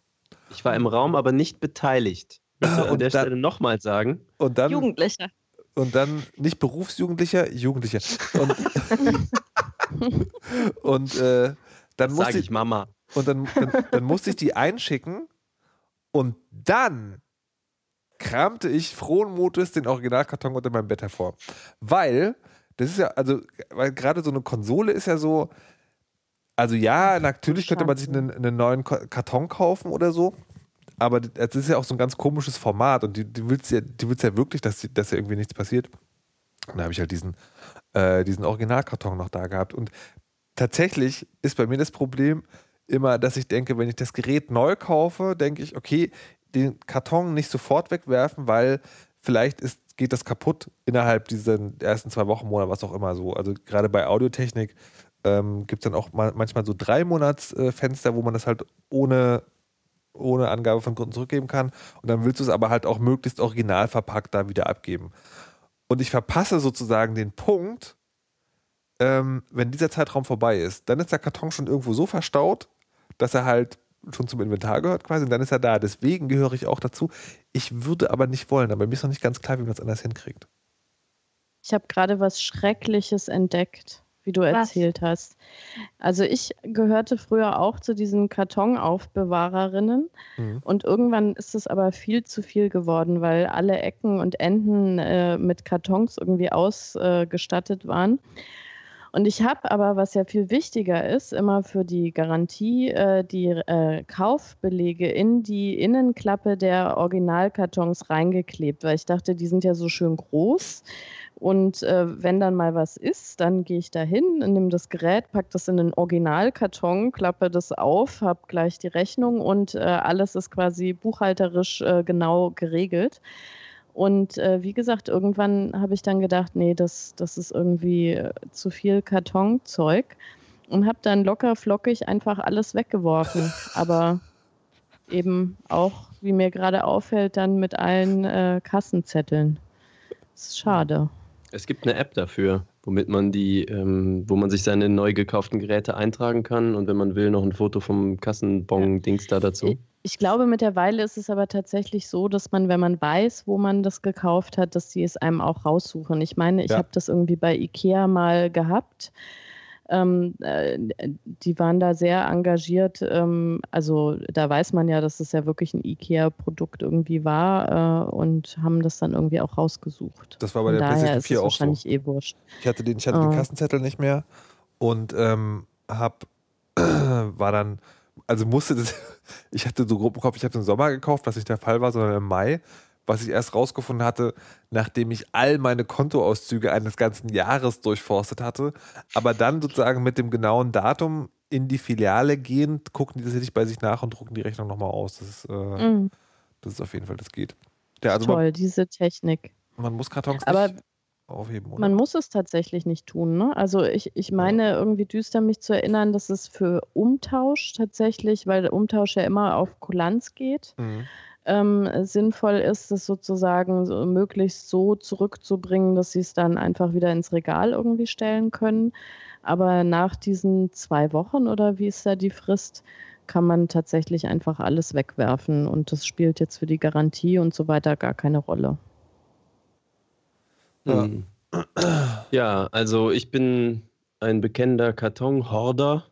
Ich war im Raum, aber nicht beteiligt. Ich möchte an Und der dann- Stelle nochmal sagen. Und dann, Jugendlicher. Und dann nicht Berufsjugendlicher, Jugendlicher. Und, und äh, dann musste ich, ich Mama. Und dann, dann, dann musste ich die einschicken und dann kramte ich frohen Mutes den Originalkarton unter meinem Bett hervor. Weil, das ist ja, also, weil gerade so eine Konsole ist ja so, also ja, natürlich könnte man sich einen, einen neuen Karton kaufen oder so, aber das ist ja auch so ein ganz komisches Format und die, die willst ja, die willst ja wirklich, dass, dass ja irgendwie nichts passiert. Und da habe ich halt diesen, äh, diesen Originalkarton noch da gehabt. Und tatsächlich ist bei mir das Problem immer, dass ich denke, wenn ich das Gerät neu kaufe, denke ich, okay, den Karton nicht sofort wegwerfen, weil vielleicht ist, geht das kaputt innerhalb dieser ersten zwei Wochen, Monate, was auch immer so. Also gerade bei Audiotechnik ähm, gibt es dann auch mal, manchmal so drei Monatsfenster, wo man das halt ohne, ohne Angabe von Kunden zurückgeben kann. Und dann willst du es aber halt auch möglichst original verpackt da wieder abgeben. Und ich verpasse sozusagen den Punkt, ähm, wenn dieser Zeitraum vorbei ist, dann ist der Karton schon irgendwo so verstaut, dass er halt schon zum Inventar gehört quasi und dann ist er da. Deswegen gehöre ich auch dazu. Ich würde aber nicht wollen, aber mir ist noch nicht ganz klar, wie man das anders hinkriegt. Ich habe gerade was Schreckliches entdeckt, wie du Was? erzählt hast. Also ich gehörte früher auch zu diesen Kartonaufbewahrerinnen Mhm. und irgendwann ist es aber viel zu viel geworden, weil alle Ecken und Enden äh, mit Kartons irgendwie ausgestattet waren. Und ich habe aber, was ja viel wichtiger ist, immer für die Garantie äh, die äh, Kaufbelege in die Innenklappe der Originalkartons reingeklebt, weil ich dachte, die sind ja so schön groß. Und äh, wenn dann mal was ist, dann gehe ich da hin, nehme das Gerät, packe das in den Originalkarton, klappe das auf, habe gleich die Rechnung und äh, alles ist quasi buchhalterisch äh, genau geregelt. Und äh, wie gesagt, irgendwann habe ich dann gedacht, nee, das, das ist irgendwie äh, zu viel Kartonzeug und habe dann locker flockig einfach alles weggeworfen. Aber eben auch, wie mir gerade auffällt, dann mit allen äh, Kassenzetteln. Das ist schade. Es gibt eine App dafür, womit man die, ähm, wo man sich seine neu gekauften Geräte eintragen kann und wenn man will, noch ein Foto vom Kassenbon-Dings da dazu. Ich glaube, mittlerweile ist es aber tatsächlich so, dass man, wenn man weiß, wo man das gekauft hat, dass die es einem auch raussuchen. Ich meine, ich Ja. habe das irgendwie bei Ikea mal gehabt. Ähm, äh, die waren da sehr engagiert. Ähm, also da weiß man ja, dass es ja wirklich ein Ikea-Produkt irgendwie war äh, und haben das dann irgendwie auch rausgesucht. Das war bei der PlayStation ist 4 es auch so. wahrscheinlich eh wurscht. Ich hatte den, ich hatte den Kassenzettel nicht mehr und ähm, hab, war dann, also musste das, ich hatte so grob im Kopf, ich habe den Sommer gekauft, was nicht der Fall war, sondern im Mai, was ich erst rausgefunden hatte, nachdem ich all meine Kontoauszüge eines ganzen Jahres durchforstet hatte, aber dann sozusagen mit dem genauen Datum in die Filiale gehend, gucken die tatsächlich bei sich nach und drucken die Rechnung nochmal aus. Das ist, äh, Mm, das ist auf jeden Fall, das geht. Ja, also man, toll, diese Technik. man muss Kartons Aber nicht aufheben, oder? Man muss es tatsächlich nicht tun. Ne? Also ich, ich meine irgendwie düster mich zu erinnern, dass es für Umtausch tatsächlich, weil der Umtausch ja immer auf Kulanz geht, Mhm. ähm, sinnvoll ist, es sozusagen so, möglichst so zurückzubringen, dass sie es dann einfach wieder ins Regal irgendwie stellen können. Aber nach diesen zwei Wochen oder wie ist da die Frist, kann man tatsächlich einfach alles wegwerfen und das spielt jetzt für die Garantie und so weiter gar keine Rolle. Ja. Mhm. Ja, also ich bin ein bekennender Kartonhorder,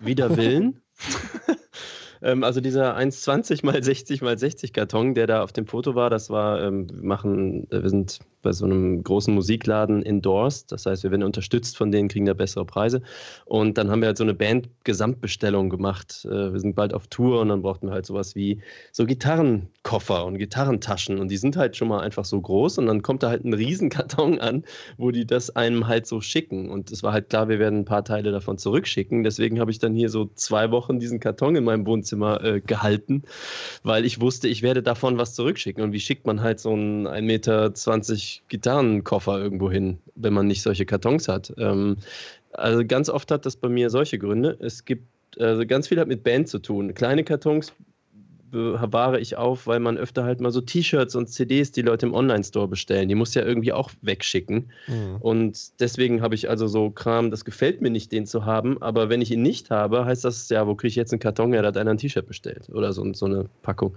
wider Willen. ähm, also dieser 1,20 mal 60 mal 60 Karton, der da auf dem Foto war, das war, ähm, wir machen, äh, wir sind bei so einem großen Musikladen endorsed, das heißt, wir werden unterstützt von denen, kriegen da bessere Preise. Und dann haben wir halt so eine Band-Gesamtbestellung gemacht. Äh, wir sind bald auf Tour und dann brauchten wir halt sowas wie so Gitarrenkoffer und Gitarrentaschen. Und die sind halt schon mal einfach so groß und dann kommt da halt ein Riesenkarton an, wo die das einem halt so schicken. Und es war halt klar, wir werden ein paar Teile davon zurückschicken, deswegen habe ich dann hier so zwei Wochen diesen Karton in meinem Wohnzimmer äh, gehalten, weil ich wusste, ich werde davon was zurückschicken. Und wie schickt man halt so einen 1,20 Meter Gitarrenkoffer irgendwo hin, wenn man nicht solche Kartons hat. Ähm, also ganz oft hat das bei mir solche Gründe. Es gibt also ganz viel hat mit Band zu tun. Kleine Kartons bewahre ich auf, weil man öfter halt mal so T-Shirts und CDs, die Leute im Online-Store bestellen, die muss ja irgendwie auch wegschicken. Mhm. Und deswegen habe ich also so Kram, das gefällt mir nicht, den zu haben. Aber wenn ich ihn nicht habe, heißt das, ja, wo kriege ich jetzt einen Karton? Ja, da hat einer ein T-Shirt bestellt oder so, so eine Packung.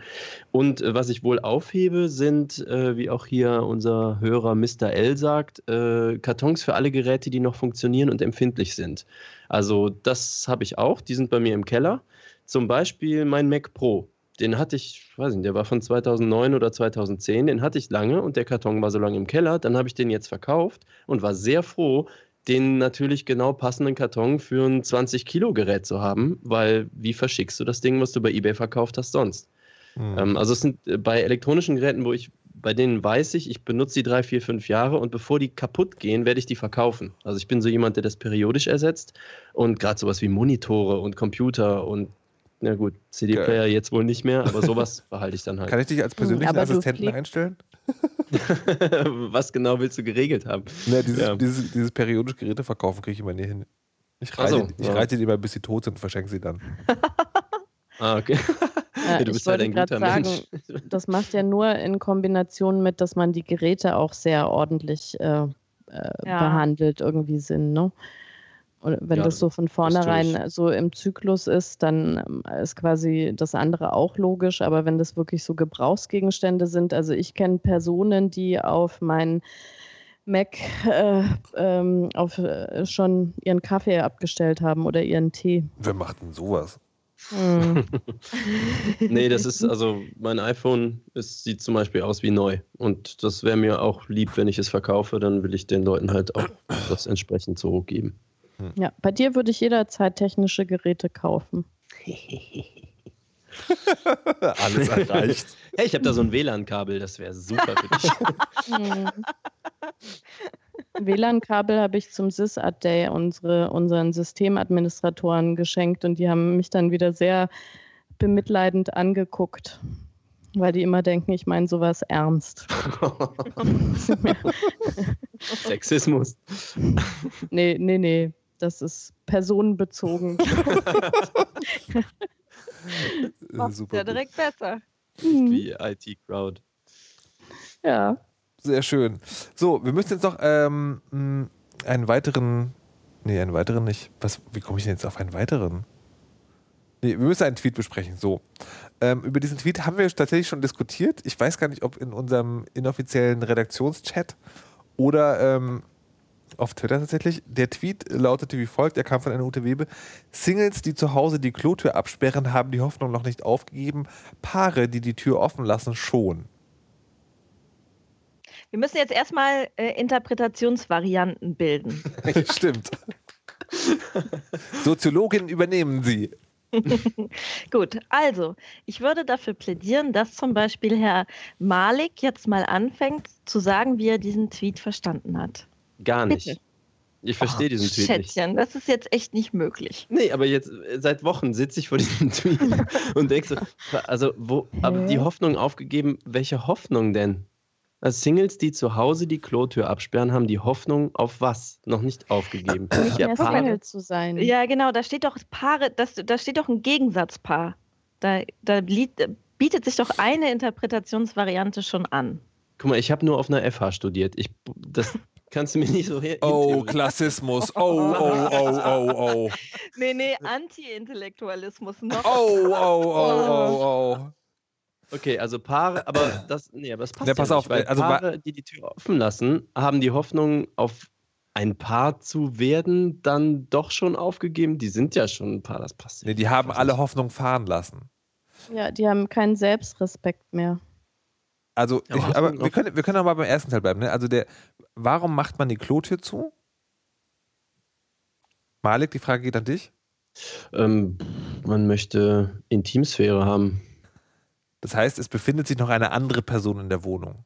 Und äh, was ich wohl aufhebe, sind, äh, wie auch hier unser Hörer Mr. L sagt, äh, Kartons für alle Geräte, die noch funktionieren und empfindlich sind. Also das habe ich auch, die sind bei mir im Keller. Zum Beispiel mein Mac Pro. Den hatte ich, weiß nicht, der war von 2009 oder 2010, den hatte ich lange und der Karton war so lange im Keller. Dann habe ich den jetzt verkauft und war sehr froh, den natürlich genau passenden Karton für ein 20-Kilo-Gerät zu haben, weil wie verschickst du das Ding, was du bei eBay verkauft hast, sonst? Mhm. Also es sind äh, bei elektronischen Geräten, wo ich, bei denen weiß ich, ich benutze die drei, vier, fünf Jahre und bevor die kaputt gehen, werde ich die verkaufen. Also ich bin so jemand, der das periodisch ersetzt und gerade sowas wie Monitore und Computer und na gut, CD-Player jetzt wohl nicht mehr, aber sowas behalte ich dann Kann halt. ich dich als persönlichen du Assistenten einstellen? Was genau willst du geregelt haben? Ne, dieses, Ja. dieses, dieses periodisch Geräte verkaufen kriege ich immer nie hin. Ich reite, so, ich ja. reite die immer, bis sie tot sind und verschenke sie dann. Ah, okay. Äh, du ich bist halt wollte ein gerade guter sagen, Mensch. das macht ja nur in Kombination mit, dass man die Geräte auch sehr ordentlich äh, äh, ja. behandelt irgendwie sind. Ne? Und wenn ja, das so von vornherein so im Zyklus ist, dann ähm, ist quasi das andere auch logisch. Aber wenn das wirklich so Gebrauchsgegenstände sind, also ich kenne Personen, die auf meinen Mac äh, ähm, auf, äh, schon ihren Kaffee abgestellt haben oder ihren Tee. Wer macht denn sowas? Hm. nee, das ist, also mein iPhone ist, sieht zum Beispiel aus wie neu. Und das wäre mir auch lieb, wenn ich es verkaufe, dann will ich den Leuten halt auch das entsprechend zurückgeben. Hm. Ja, bei dir würde ich jederzeit technische Geräte kaufen. Alles erreicht. Hey, ich habe da so ein WLAN-Kabel, das wäre super für dich. WLAN-Kabel habe ich zum Sysad Day unsere, unseren Systemadministratoren geschenkt und die haben mich dann wieder sehr bemitleidend angeguckt, weil die immer denken, ich meine sowas ernst. Sexismus. Nee, nee, nee. Das ist personenbezogen. Macht ja direkt besser. Wie IT-Crowd. Ja. Sehr schön. So, wir müssen jetzt noch ähm, einen weiteren. Nee, einen weiteren nicht. Was, wie komme ich denn jetzt auf einen weiteren? Nee, wir müssen einen Tweet besprechen. So. Ähm, über diesen Tweet haben wir tatsächlich schon diskutiert. Ich weiß gar nicht, ob in unserem inoffiziellen Redaktionschat oder ähm, auf Twitter tatsächlich. Der Tweet lautete wie folgt: Er kam von einer Ute Webe. Singles, die zu Hause die Klotür absperren, haben die Hoffnung noch nicht aufgegeben. Paare, die die Tür offen lassen, schon. Wir müssen jetzt erstmal äh, Interpretationsvarianten bilden. Stimmt. Soziologin übernehmen Sie. Gut, also ich würde dafür plädieren, dass zum Beispiel Herr Malik jetzt mal anfängt zu sagen, wie er diesen Tweet verstanden hat. Gar nicht. Bitte. Ich verstehe oh, diesen Tweet Schätzchen, nicht. das ist jetzt echt nicht möglich. Nee, aber jetzt seit Wochen sitze ich vor diesem Tweet und denke so, also wo, aber die Hoffnung aufgegeben, welche Hoffnung denn? Also Singles, die zu Hause die Klotür absperren, haben die Hoffnung auf was noch nicht aufgegeben. Nicht ja, mehr Paare. Single zu sein. Ja, genau, da steht doch Paare, das, da steht doch ein Gegensatzpaar. Da, da bietet sich doch eine Interpretationsvariante schon an. Guck mal, ich habe nur auf einer FH studiert. Ich, das kannst du mir nicht so her. Oh, Klassismus. Oh, oh, oh, oh, oh. Nee, nee, Anti-Intellektualismus noch. Oh, oh, oh, oh, oh. Okay, also Paare, aber das, nee, aber das passt ja, pass ja auf, nicht, also Paare, die die Tür offen lassen, haben die Hoffnung auf ein Paar zu werden, dann doch schon aufgegeben. Die sind ja schon ein Paar, das passt. Nee, die haben alle Hoffnung fahren lassen. Ja, die haben keinen Selbstrespekt mehr. Also, ich, aber wir können, wir können auch mal beim ersten Teil bleiben. Ne? Also, der, warum macht man die Klotür zu? Malik, die Frage geht an dich. Ähm, man möchte Intimsphäre haben. Das heißt, es befindet sich noch eine andere Person in der Wohnung.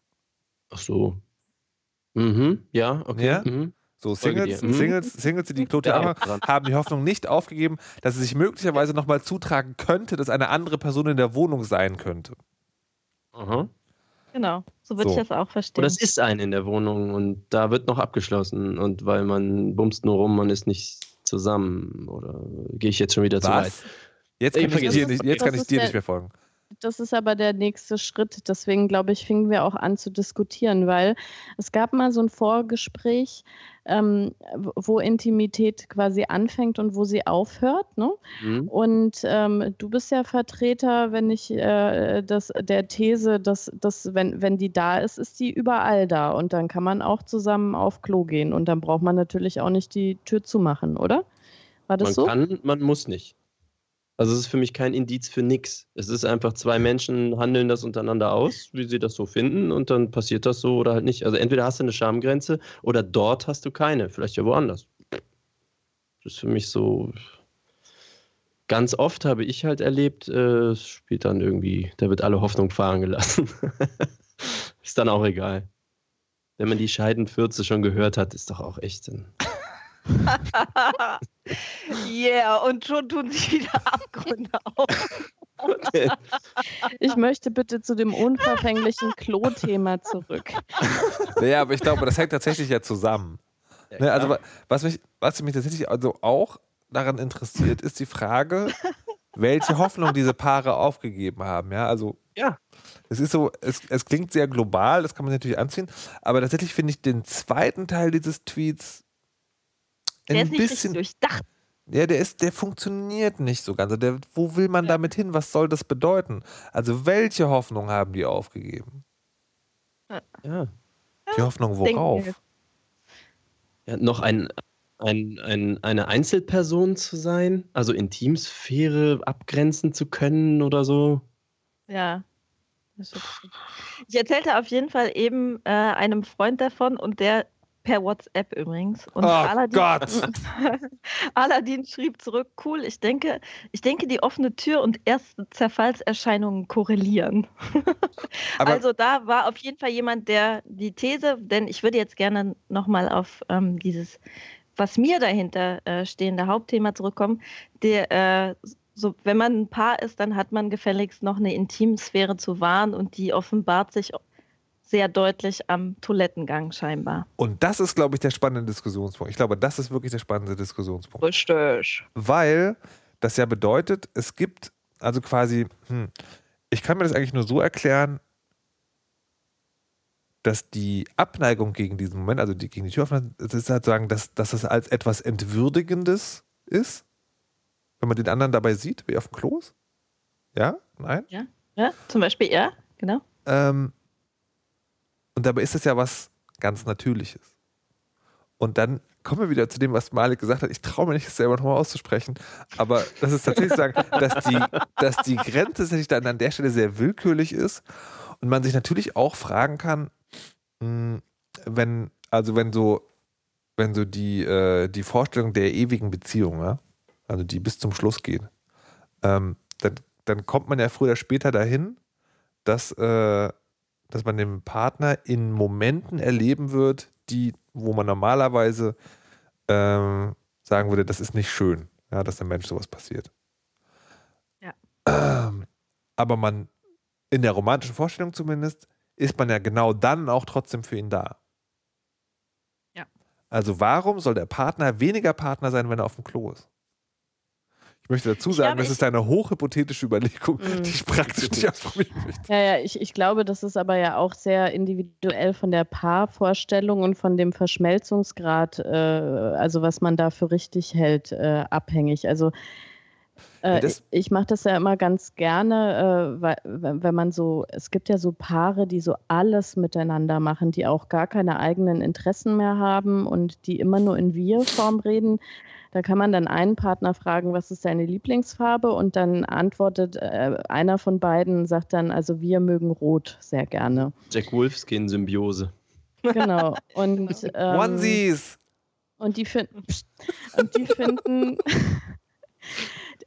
Ach so. Mhm, ja, okay. Ja? Mhm. So, Singles, mhm. Singles, Singles, die die Klotür ja, haben die Hoffnung nicht aufgegeben, dass es sich möglicherweise nochmal zutragen könnte, dass eine andere Person in der Wohnung sein könnte. Aha. Genau, so würde so. ich das auch verstehen. Oder es ist eine in der Wohnung und da wird noch abgeschlossen und weil man bumst nur rum, man ist nicht zusammen. Oder gehe ich jetzt schon wieder Was? zu weit? Jetzt kann ich, dir, nicht, jetzt kann ich dir nicht mehr folgen das ist aber der nächste Schritt. Deswegen, glaube ich, fingen wir auch an zu diskutieren, weil es gab mal so ein Vorgespräch, ähm, wo Intimität quasi anfängt und wo sie aufhört. Ne? Mhm. Und ähm, du bist ja Vertreter, wenn ich äh, das, der These, dass, dass wenn, wenn die da ist, ist die überall da. Und dann kann man auch zusammen auf Klo gehen. Und dann braucht man natürlich auch nicht die Tür zumachen, oder? War das man so? Man kann, man muss nicht. Also es ist für mich kein Indiz für nichts. Es ist einfach, zwei Menschen handeln das untereinander aus, wie sie das so finden, und dann passiert das so oder halt nicht. Also entweder hast du eine Schamgrenze oder dort hast du keine, vielleicht ja woanders. Das ist für mich so. Ganz oft habe ich halt erlebt, äh, spielt dann irgendwie, da wird alle Hoffnung fahren gelassen. ist dann auch egal. Wenn man die Scheidenfürze schon gehört hat, ist doch auch echt ein. yeah, und schon tun sich wieder Abgründe auf. Ich möchte bitte zu dem unverfänglichen Klo-Thema zurück. Naja, aber ich glaube, das hängt tatsächlich ja zusammen. Ja, ne, also, was mich, was mich tatsächlich also auch daran interessiert, ist die Frage, welche Hoffnung diese Paare aufgegeben haben. Ja, also Ja. Es ist so, es, es klingt sehr global, das kann man natürlich anziehen, aber tatsächlich finde ich den zweiten Teil dieses Tweets Der ein ist nicht bisschen. durchdacht. Ja, der ist, der funktioniert nicht so ganz. Der, wo will man damit hin? Was soll das bedeuten? Also, welche Hoffnung haben die aufgegeben? Ja. Die Hoffnung worauf? ja noch ein, ein, ein, eine Einzelperson zu sein, also Intimsphäre abgrenzen zu können oder so. Ja. Ich erzählte auf jeden Fall eben äh, einem Freund davon und der per WhatsApp übrigens. Und Oh Aladdin, Gott. Aladdin schrieb zurück, cool, ich denke, ich denke, die offene Tür und erste Zerfallserscheinungen korrelieren. Also da war auf jeden Fall jemand, der die These, denn ich würde jetzt gerne nochmal auf ähm, dieses, was mir dahinter äh, stehende Hauptthema zurückkommen, der, äh, so, wenn man ein Paar ist, dann hat man gefälligst noch eine Intimsphäre zu wahren und die offenbart sich sehr deutlich am Toilettengang scheinbar. Und das ist, glaube ich, der spannende Diskussionspunkt. Ich glaube, das ist wirklich der spannende Diskussionspunkt. Richtig. Weil das ja bedeutet, es gibt also quasi, hm, ich kann mir das eigentlich nur so erklären, dass die Abneigung gegen diesen Moment, also die, gegen die Tür öffnen, das ist halt sagen, dass, dass es als etwas Entwürdigendes ist, wenn man den anderen dabei sieht, wie auf dem Klo ist. Ja? Nein? Ja, zum Beispiel, ja, genau. Ähm, und dabei ist es ja was ganz Natürliches. Und dann kommen wir wieder zu dem, was Malik gesagt hat. Ich traue mir nicht, das selber nochmal auszusprechen. Aber das ist tatsächlich sagen, dass die, dass die Grenze tatsächlich dann an der Stelle sehr willkürlich ist. Und man sich natürlich auch fragen kann, mh, wenn, also wenn so, wenn so die, äh, die Vorstellung der ewigen Beziehung, also die bis zum Schluss geht, ähm, dann, dann kommt man ja früher oder später dahin, dass, äh, dass man den Partner in Momenten erleben wird, die, wo man normalerweise ähm, sagen würde, das ist nicht schön, ja, dass dem Mensch sowas passiert. Ja. Ähm, aber man, in der romantischen Vorstellung zumindest, ist man ja genau dann auch trotzdem für ihn da. Ja. Also warum soll der Partner weniger Partner sein, wenn er auf dem Klo ist? Ich möchte dazu sagen, glaube, das ist eine hochhypothetische Überlegung, Mhm. die ich praktisch nicht ausprobieren möchte. Ja, ja, ich, ich glaube, das ist aber ja auch sehr individuell von der Paarvorstellung und von dem Verschmelzungsgrad, äh, also was man da für richtig hält, äh, abhängig. Also äh, ich, ich mache das ja immer ganz gerne, äh, weil, wenn wenn man so, es gibt ja so Paare, die so alles miteinander machen, die auch gar keine eigenen Interessen mehr haben und die immer nur in Wir-Form reden. Da kann man dann einen Partner fragen, was ist deine Lieblingsfarbe? Und dann antwortet äh, einer von beiden, sagt dann, also wir mögen Rot sehr gerne. Jack Wolfskin-Symbiose. Genau. Und, ähm, Onesies! und die finden, und die finden,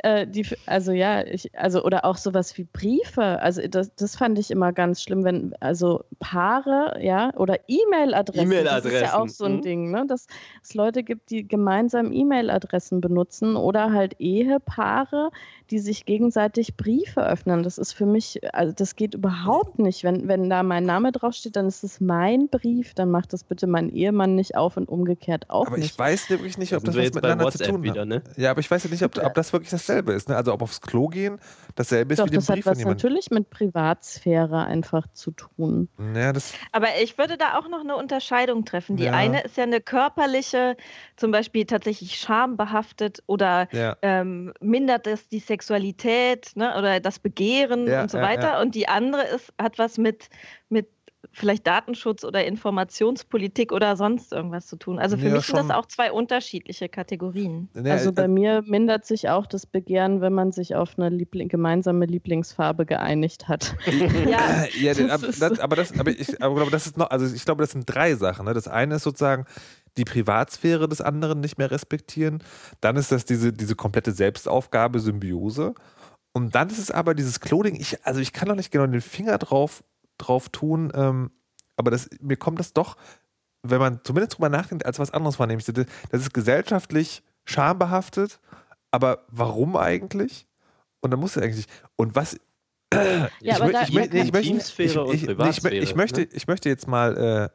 äh, die, also ja, ich, also oder auch sowas wie Briefe. Also das, das fand ich immer ganz schlimm, wenn also Paare, ja, oder E-Mail-Adressen. Das ist ja auch E-Mail-Adressen, so ein mhm. Ding, ne, dass es Leute gibt, die gemeinsam E-Mail-Adressen benutzen oder halt Ehepaare, die sich gegenseitig Briefe öffnen. Das ist für mich, also das geht überhaupt nicht. Wenn, wenn da mein Name draufsteht, dann ist es mein Brief, dann macht das bitte mein Ehemann nicht auf und umgekehrt auch Aber ich nicht. weiß wirklich nicht, ob das was miteinander zu WhatsApp tun wieder, hat. ne? Ja, aber ich weiß ja nicht, ob, ob das wirklich dasselbe ist. Ne? Also ob aufs Klo gehen dasselbe ist Doch, wie den das hat Brief von was natürlich mit Privatsphäre einfach zu tun. Ja, das, Aber ich würde da auch noch eine Unterscheidung treffen. Die Ja. eine ist ja eine körperliche, zum Beispiel tatsächlich schambehaftet oder ja. ähm, mindert es die Sexualität ne, oder das Begehren Ja, und so ja, weiter. ja. Und die andere ist, hat was mit, mit vielleicht Datenschutz oder Informationspolitik oder sonst irgendwas zu tun. Also für Ja, mich sind das schon. auch zwei unterschiedliche Kategorien. Also bei äh, mir mindert sich auch das Begehren, wenn man sich auf eine Liebling gemeinsame Lieblingsfarbe geeinigt hat. Ja, ja, das aber, das, aber das, aber ich aber glaube, das ist noch, also ich glaube, das sind drei Sachen. Ne? Das eine ist sozusagen die Privatsphäre des anderen nicht mehr respektieren. Dann ist das diese, diese komplette Selbstaufgabe, Symbiose. Und dann ist es aber dieses Clothing. Ich, also ich kann noch nicht genau den Finger drauf, drauf tun, ähm, aber das, mir kommt das doch, wenn man zumindest drüber nachdenkt, als was anderes wahrnehme. Ich das ist gesellschaftlich schambehaftet, aber warum eigentlich? Und dann muss es eigentlich. Und was. Ja, ich, aber da- möchte, ich, Intimsphäre und ich, nee, ich, mö- Privatsphäre, ich, möchte, ne? ich möchte jetzt mal äh,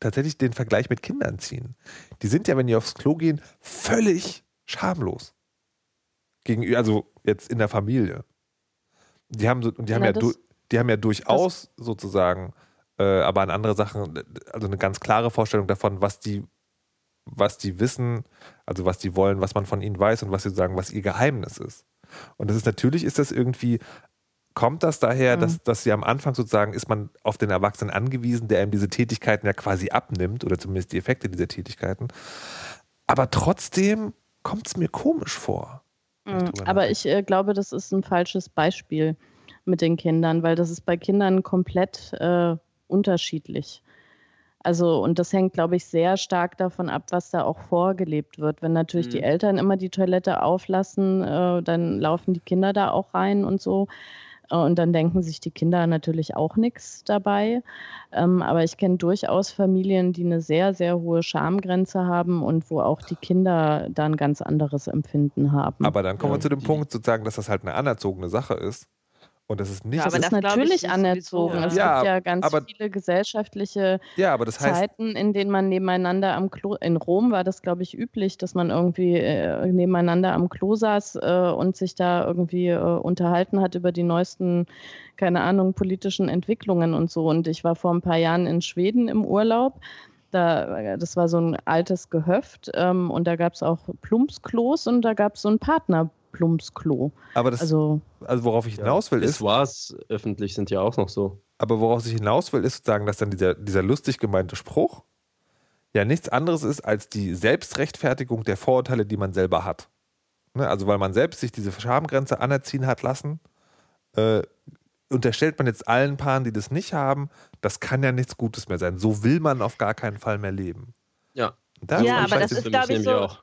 tatsächlich den Vergleich mit Kindern ziehen. Die sind ja, wenn die aufs Klo gehen, völlig schamlos. Gegenüber, also jetzt in der Familie. Die haben, so, die haben, Na, ja, du, die haben ja durchaus sozusagen, äh, aber an andere Sachen, also eine ganz klare Vorstellung davon, was die, was die wissen, also was die wollen, was man von ihnen weiß und was sie sagen, was ihr Geheimnis ist. Und das ist natürlich, ist das irgendwie, kommt das daher, Mhm. dass, dass sie am Anfang sozusagen ist man auf den Erwachsenen angewiesen, der ihm diese Tätigkeiten ja quasi abnimmt oder zumindest die Effekte dieser Tätigkeiten. Aber trotzdem kommt es mir komisch vor. Mhm. Aber ich äh, glaube, das ist ein falsches Beispiel mit den Kindern, weil das ist bei Kindern komplett äh, unterschiedlich. Also, und das hängt, glaube ich, sehr stark davon ab, was da auch vorgelebt wird. Wenn natürlich die Mhm. Eltern immer die Toilette auflassen, äh, dann laufen die Kinder da auch rein und so. Äh, Und dann denken sich die Kinder natürlich auch nichts dabei. Ähm, aber ich kenne durchaus Familien, die eine sehr, sehr hohe Schamgrenze haben und wo auch die Kinder da ein ganz anderes Empfinden haben. Aber dann kommen wir zu dem die- Punkt, sozusagen, dass das halt eine anerzogene Sache ist. Und das ist nicht. Ja, das aber ist das ich, natürlich ist anerzogen. Es ja. gibt ja ganz aber- viele gesellschaftliche ja, aber das heißt, Zeiten, in denen man nebeneinander am Klo, in Rom war das, glaube ich, üblich, dass man irgendwie äh, nebeneinander am Klo saß äh, und sich da irgendwie äh, unterhalten hat über die neuesten, keine Ahnung, politischen Entwicklungen und so. Und ich war vor ein paar Jahren in Schweden im Urlaub. Da, das war so ein altes Gehöft ähm, und da gab es auch Plumpsklos und da gab es so ein Partner-Plumpsklo. aber das, also, Also worauf ich hinaus will, ist, Pissoirs öffentlich sind ja auch noch so. aber worauf ich hinaus will, ist sozusagen, dass dann dieser, dieser lustig gemeinte Spruch ja nichts anderes ist als die Selbstrechtfertigung der Vorurteile, die man selber hat. Ne? Also, weil man selbst sich diese Schamgrenze anerziehen hat lassen, äh, unterstellt man jetzt allen Paaren, die das nicht haben, das kann ja nichts Gutes mehr sein. So will man auf gar keinen Fall mehr leben. Ja. Das Ja, ist aber das ist, für glaub mich ich, so- auch.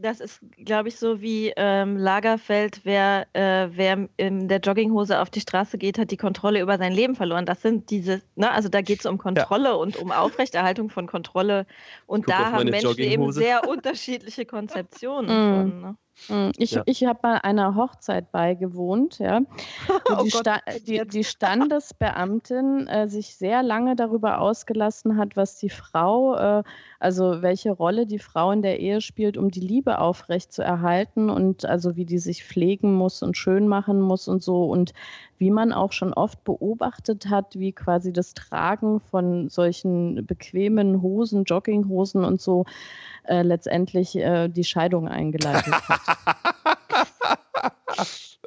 Das ist, glaube ich, so wie ähm, Lagerfeld, wer, äh, wer in der Jogginghose auf die Straße geht, hat die Kontrolle über sein Leben verloren. Das sind diese, ne, also da geht es um Kontrolle und um Aufrechterhaltung von Kontrolle. Und Guck da haben Menschen eben sehr unterschiedliche Konzeptionen Mm. von. Ne? Mm, Ich, Ja. ich habe bei einer Hochzeit beigewohnt, ja, wo Oh die, Sta die, die Standesbeamtin äh, sich sehr lange darüber ausgelassen hat, was die Frau, äh, also welche Rolle die Frau in der Ehe spielt, um die Liebe aufrecht zu erhalten und also wie die sich pflegen muss und schön machen muss und so. Und wie man auch schon oft beobachtet hat, wie quasi das Tragen von solchen bequemen Hosen, Jogginghosen und so äh, letztendlich äh, die Scheidung eingeleitet hat.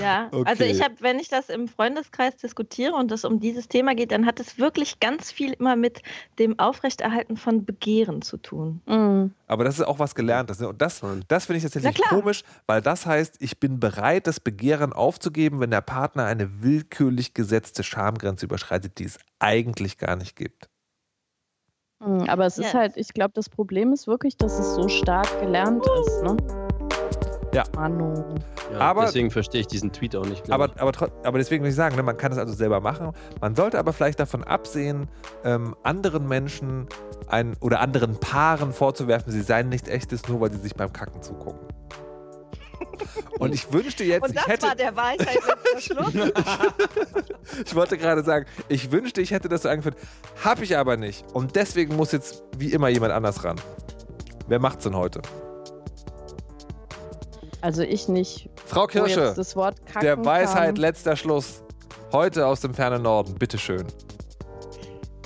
Ja, also Okay. ich habe, wenn ich das im Freundeskreis diskutiere und es um dieses Thema geht, dann hat es wirklich ganz viel immer mit dem Aufrechterhalten von Begehren zu tun. Mm. Aber das ist auch was Gelerntes. Ne? Und das, das finde ich tatsächlich komisch, weil das heißt, ich bin bereit, das Begehren aufzugeben, wenn der Partner eine willkürlich gesetzte Schamgrenze überschreitet, die es eigentlich gar nicht gibt. Mm, Aber es ist Ja. halt, ich glaube, das Problem ist wirklich, dass es so stark gelernt ist. Ne? Ja. Manu. Ja, Aber- deswegen verstehe ich diesen Tweet auch nicht. Aber, aber, aber deswegen will ich sagen, ne, man kann es also selber machen. Man sollte aber vielleicht davon absehen, ähm, anderen Menschen ein, oder anderen Paaren vorzuwerfen, sie seien nicht echtes, nur weil sie sich beim Kacken zugucken. Und ich wünschte jetzt, Und ich das hätte, war der Weisheit Schluss. ich wollte gerade sagen, ich wünschte, ich hätte das so eingeführt. Hab ich aber nicht. Und deswegen muss jetzt wie immer jemand anders ran. Wer macht's denn heute? Also ich nicht. Frau Kirsche, das Wort der Weisheit kann. letzter Schluss. Heute aus dem fernen Norden, bitteschön.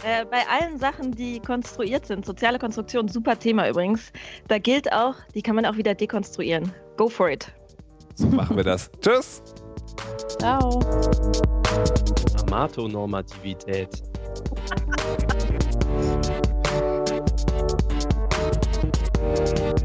Äh, bei allen Sachen, die konstruiert sind, soziale Konstruktion, super Thema übrigens, da gilt auch, die kann man auch wieder dekonstruieren. Go for it. So machen wir das. Tschüss. Ciao. Amato-Normativität.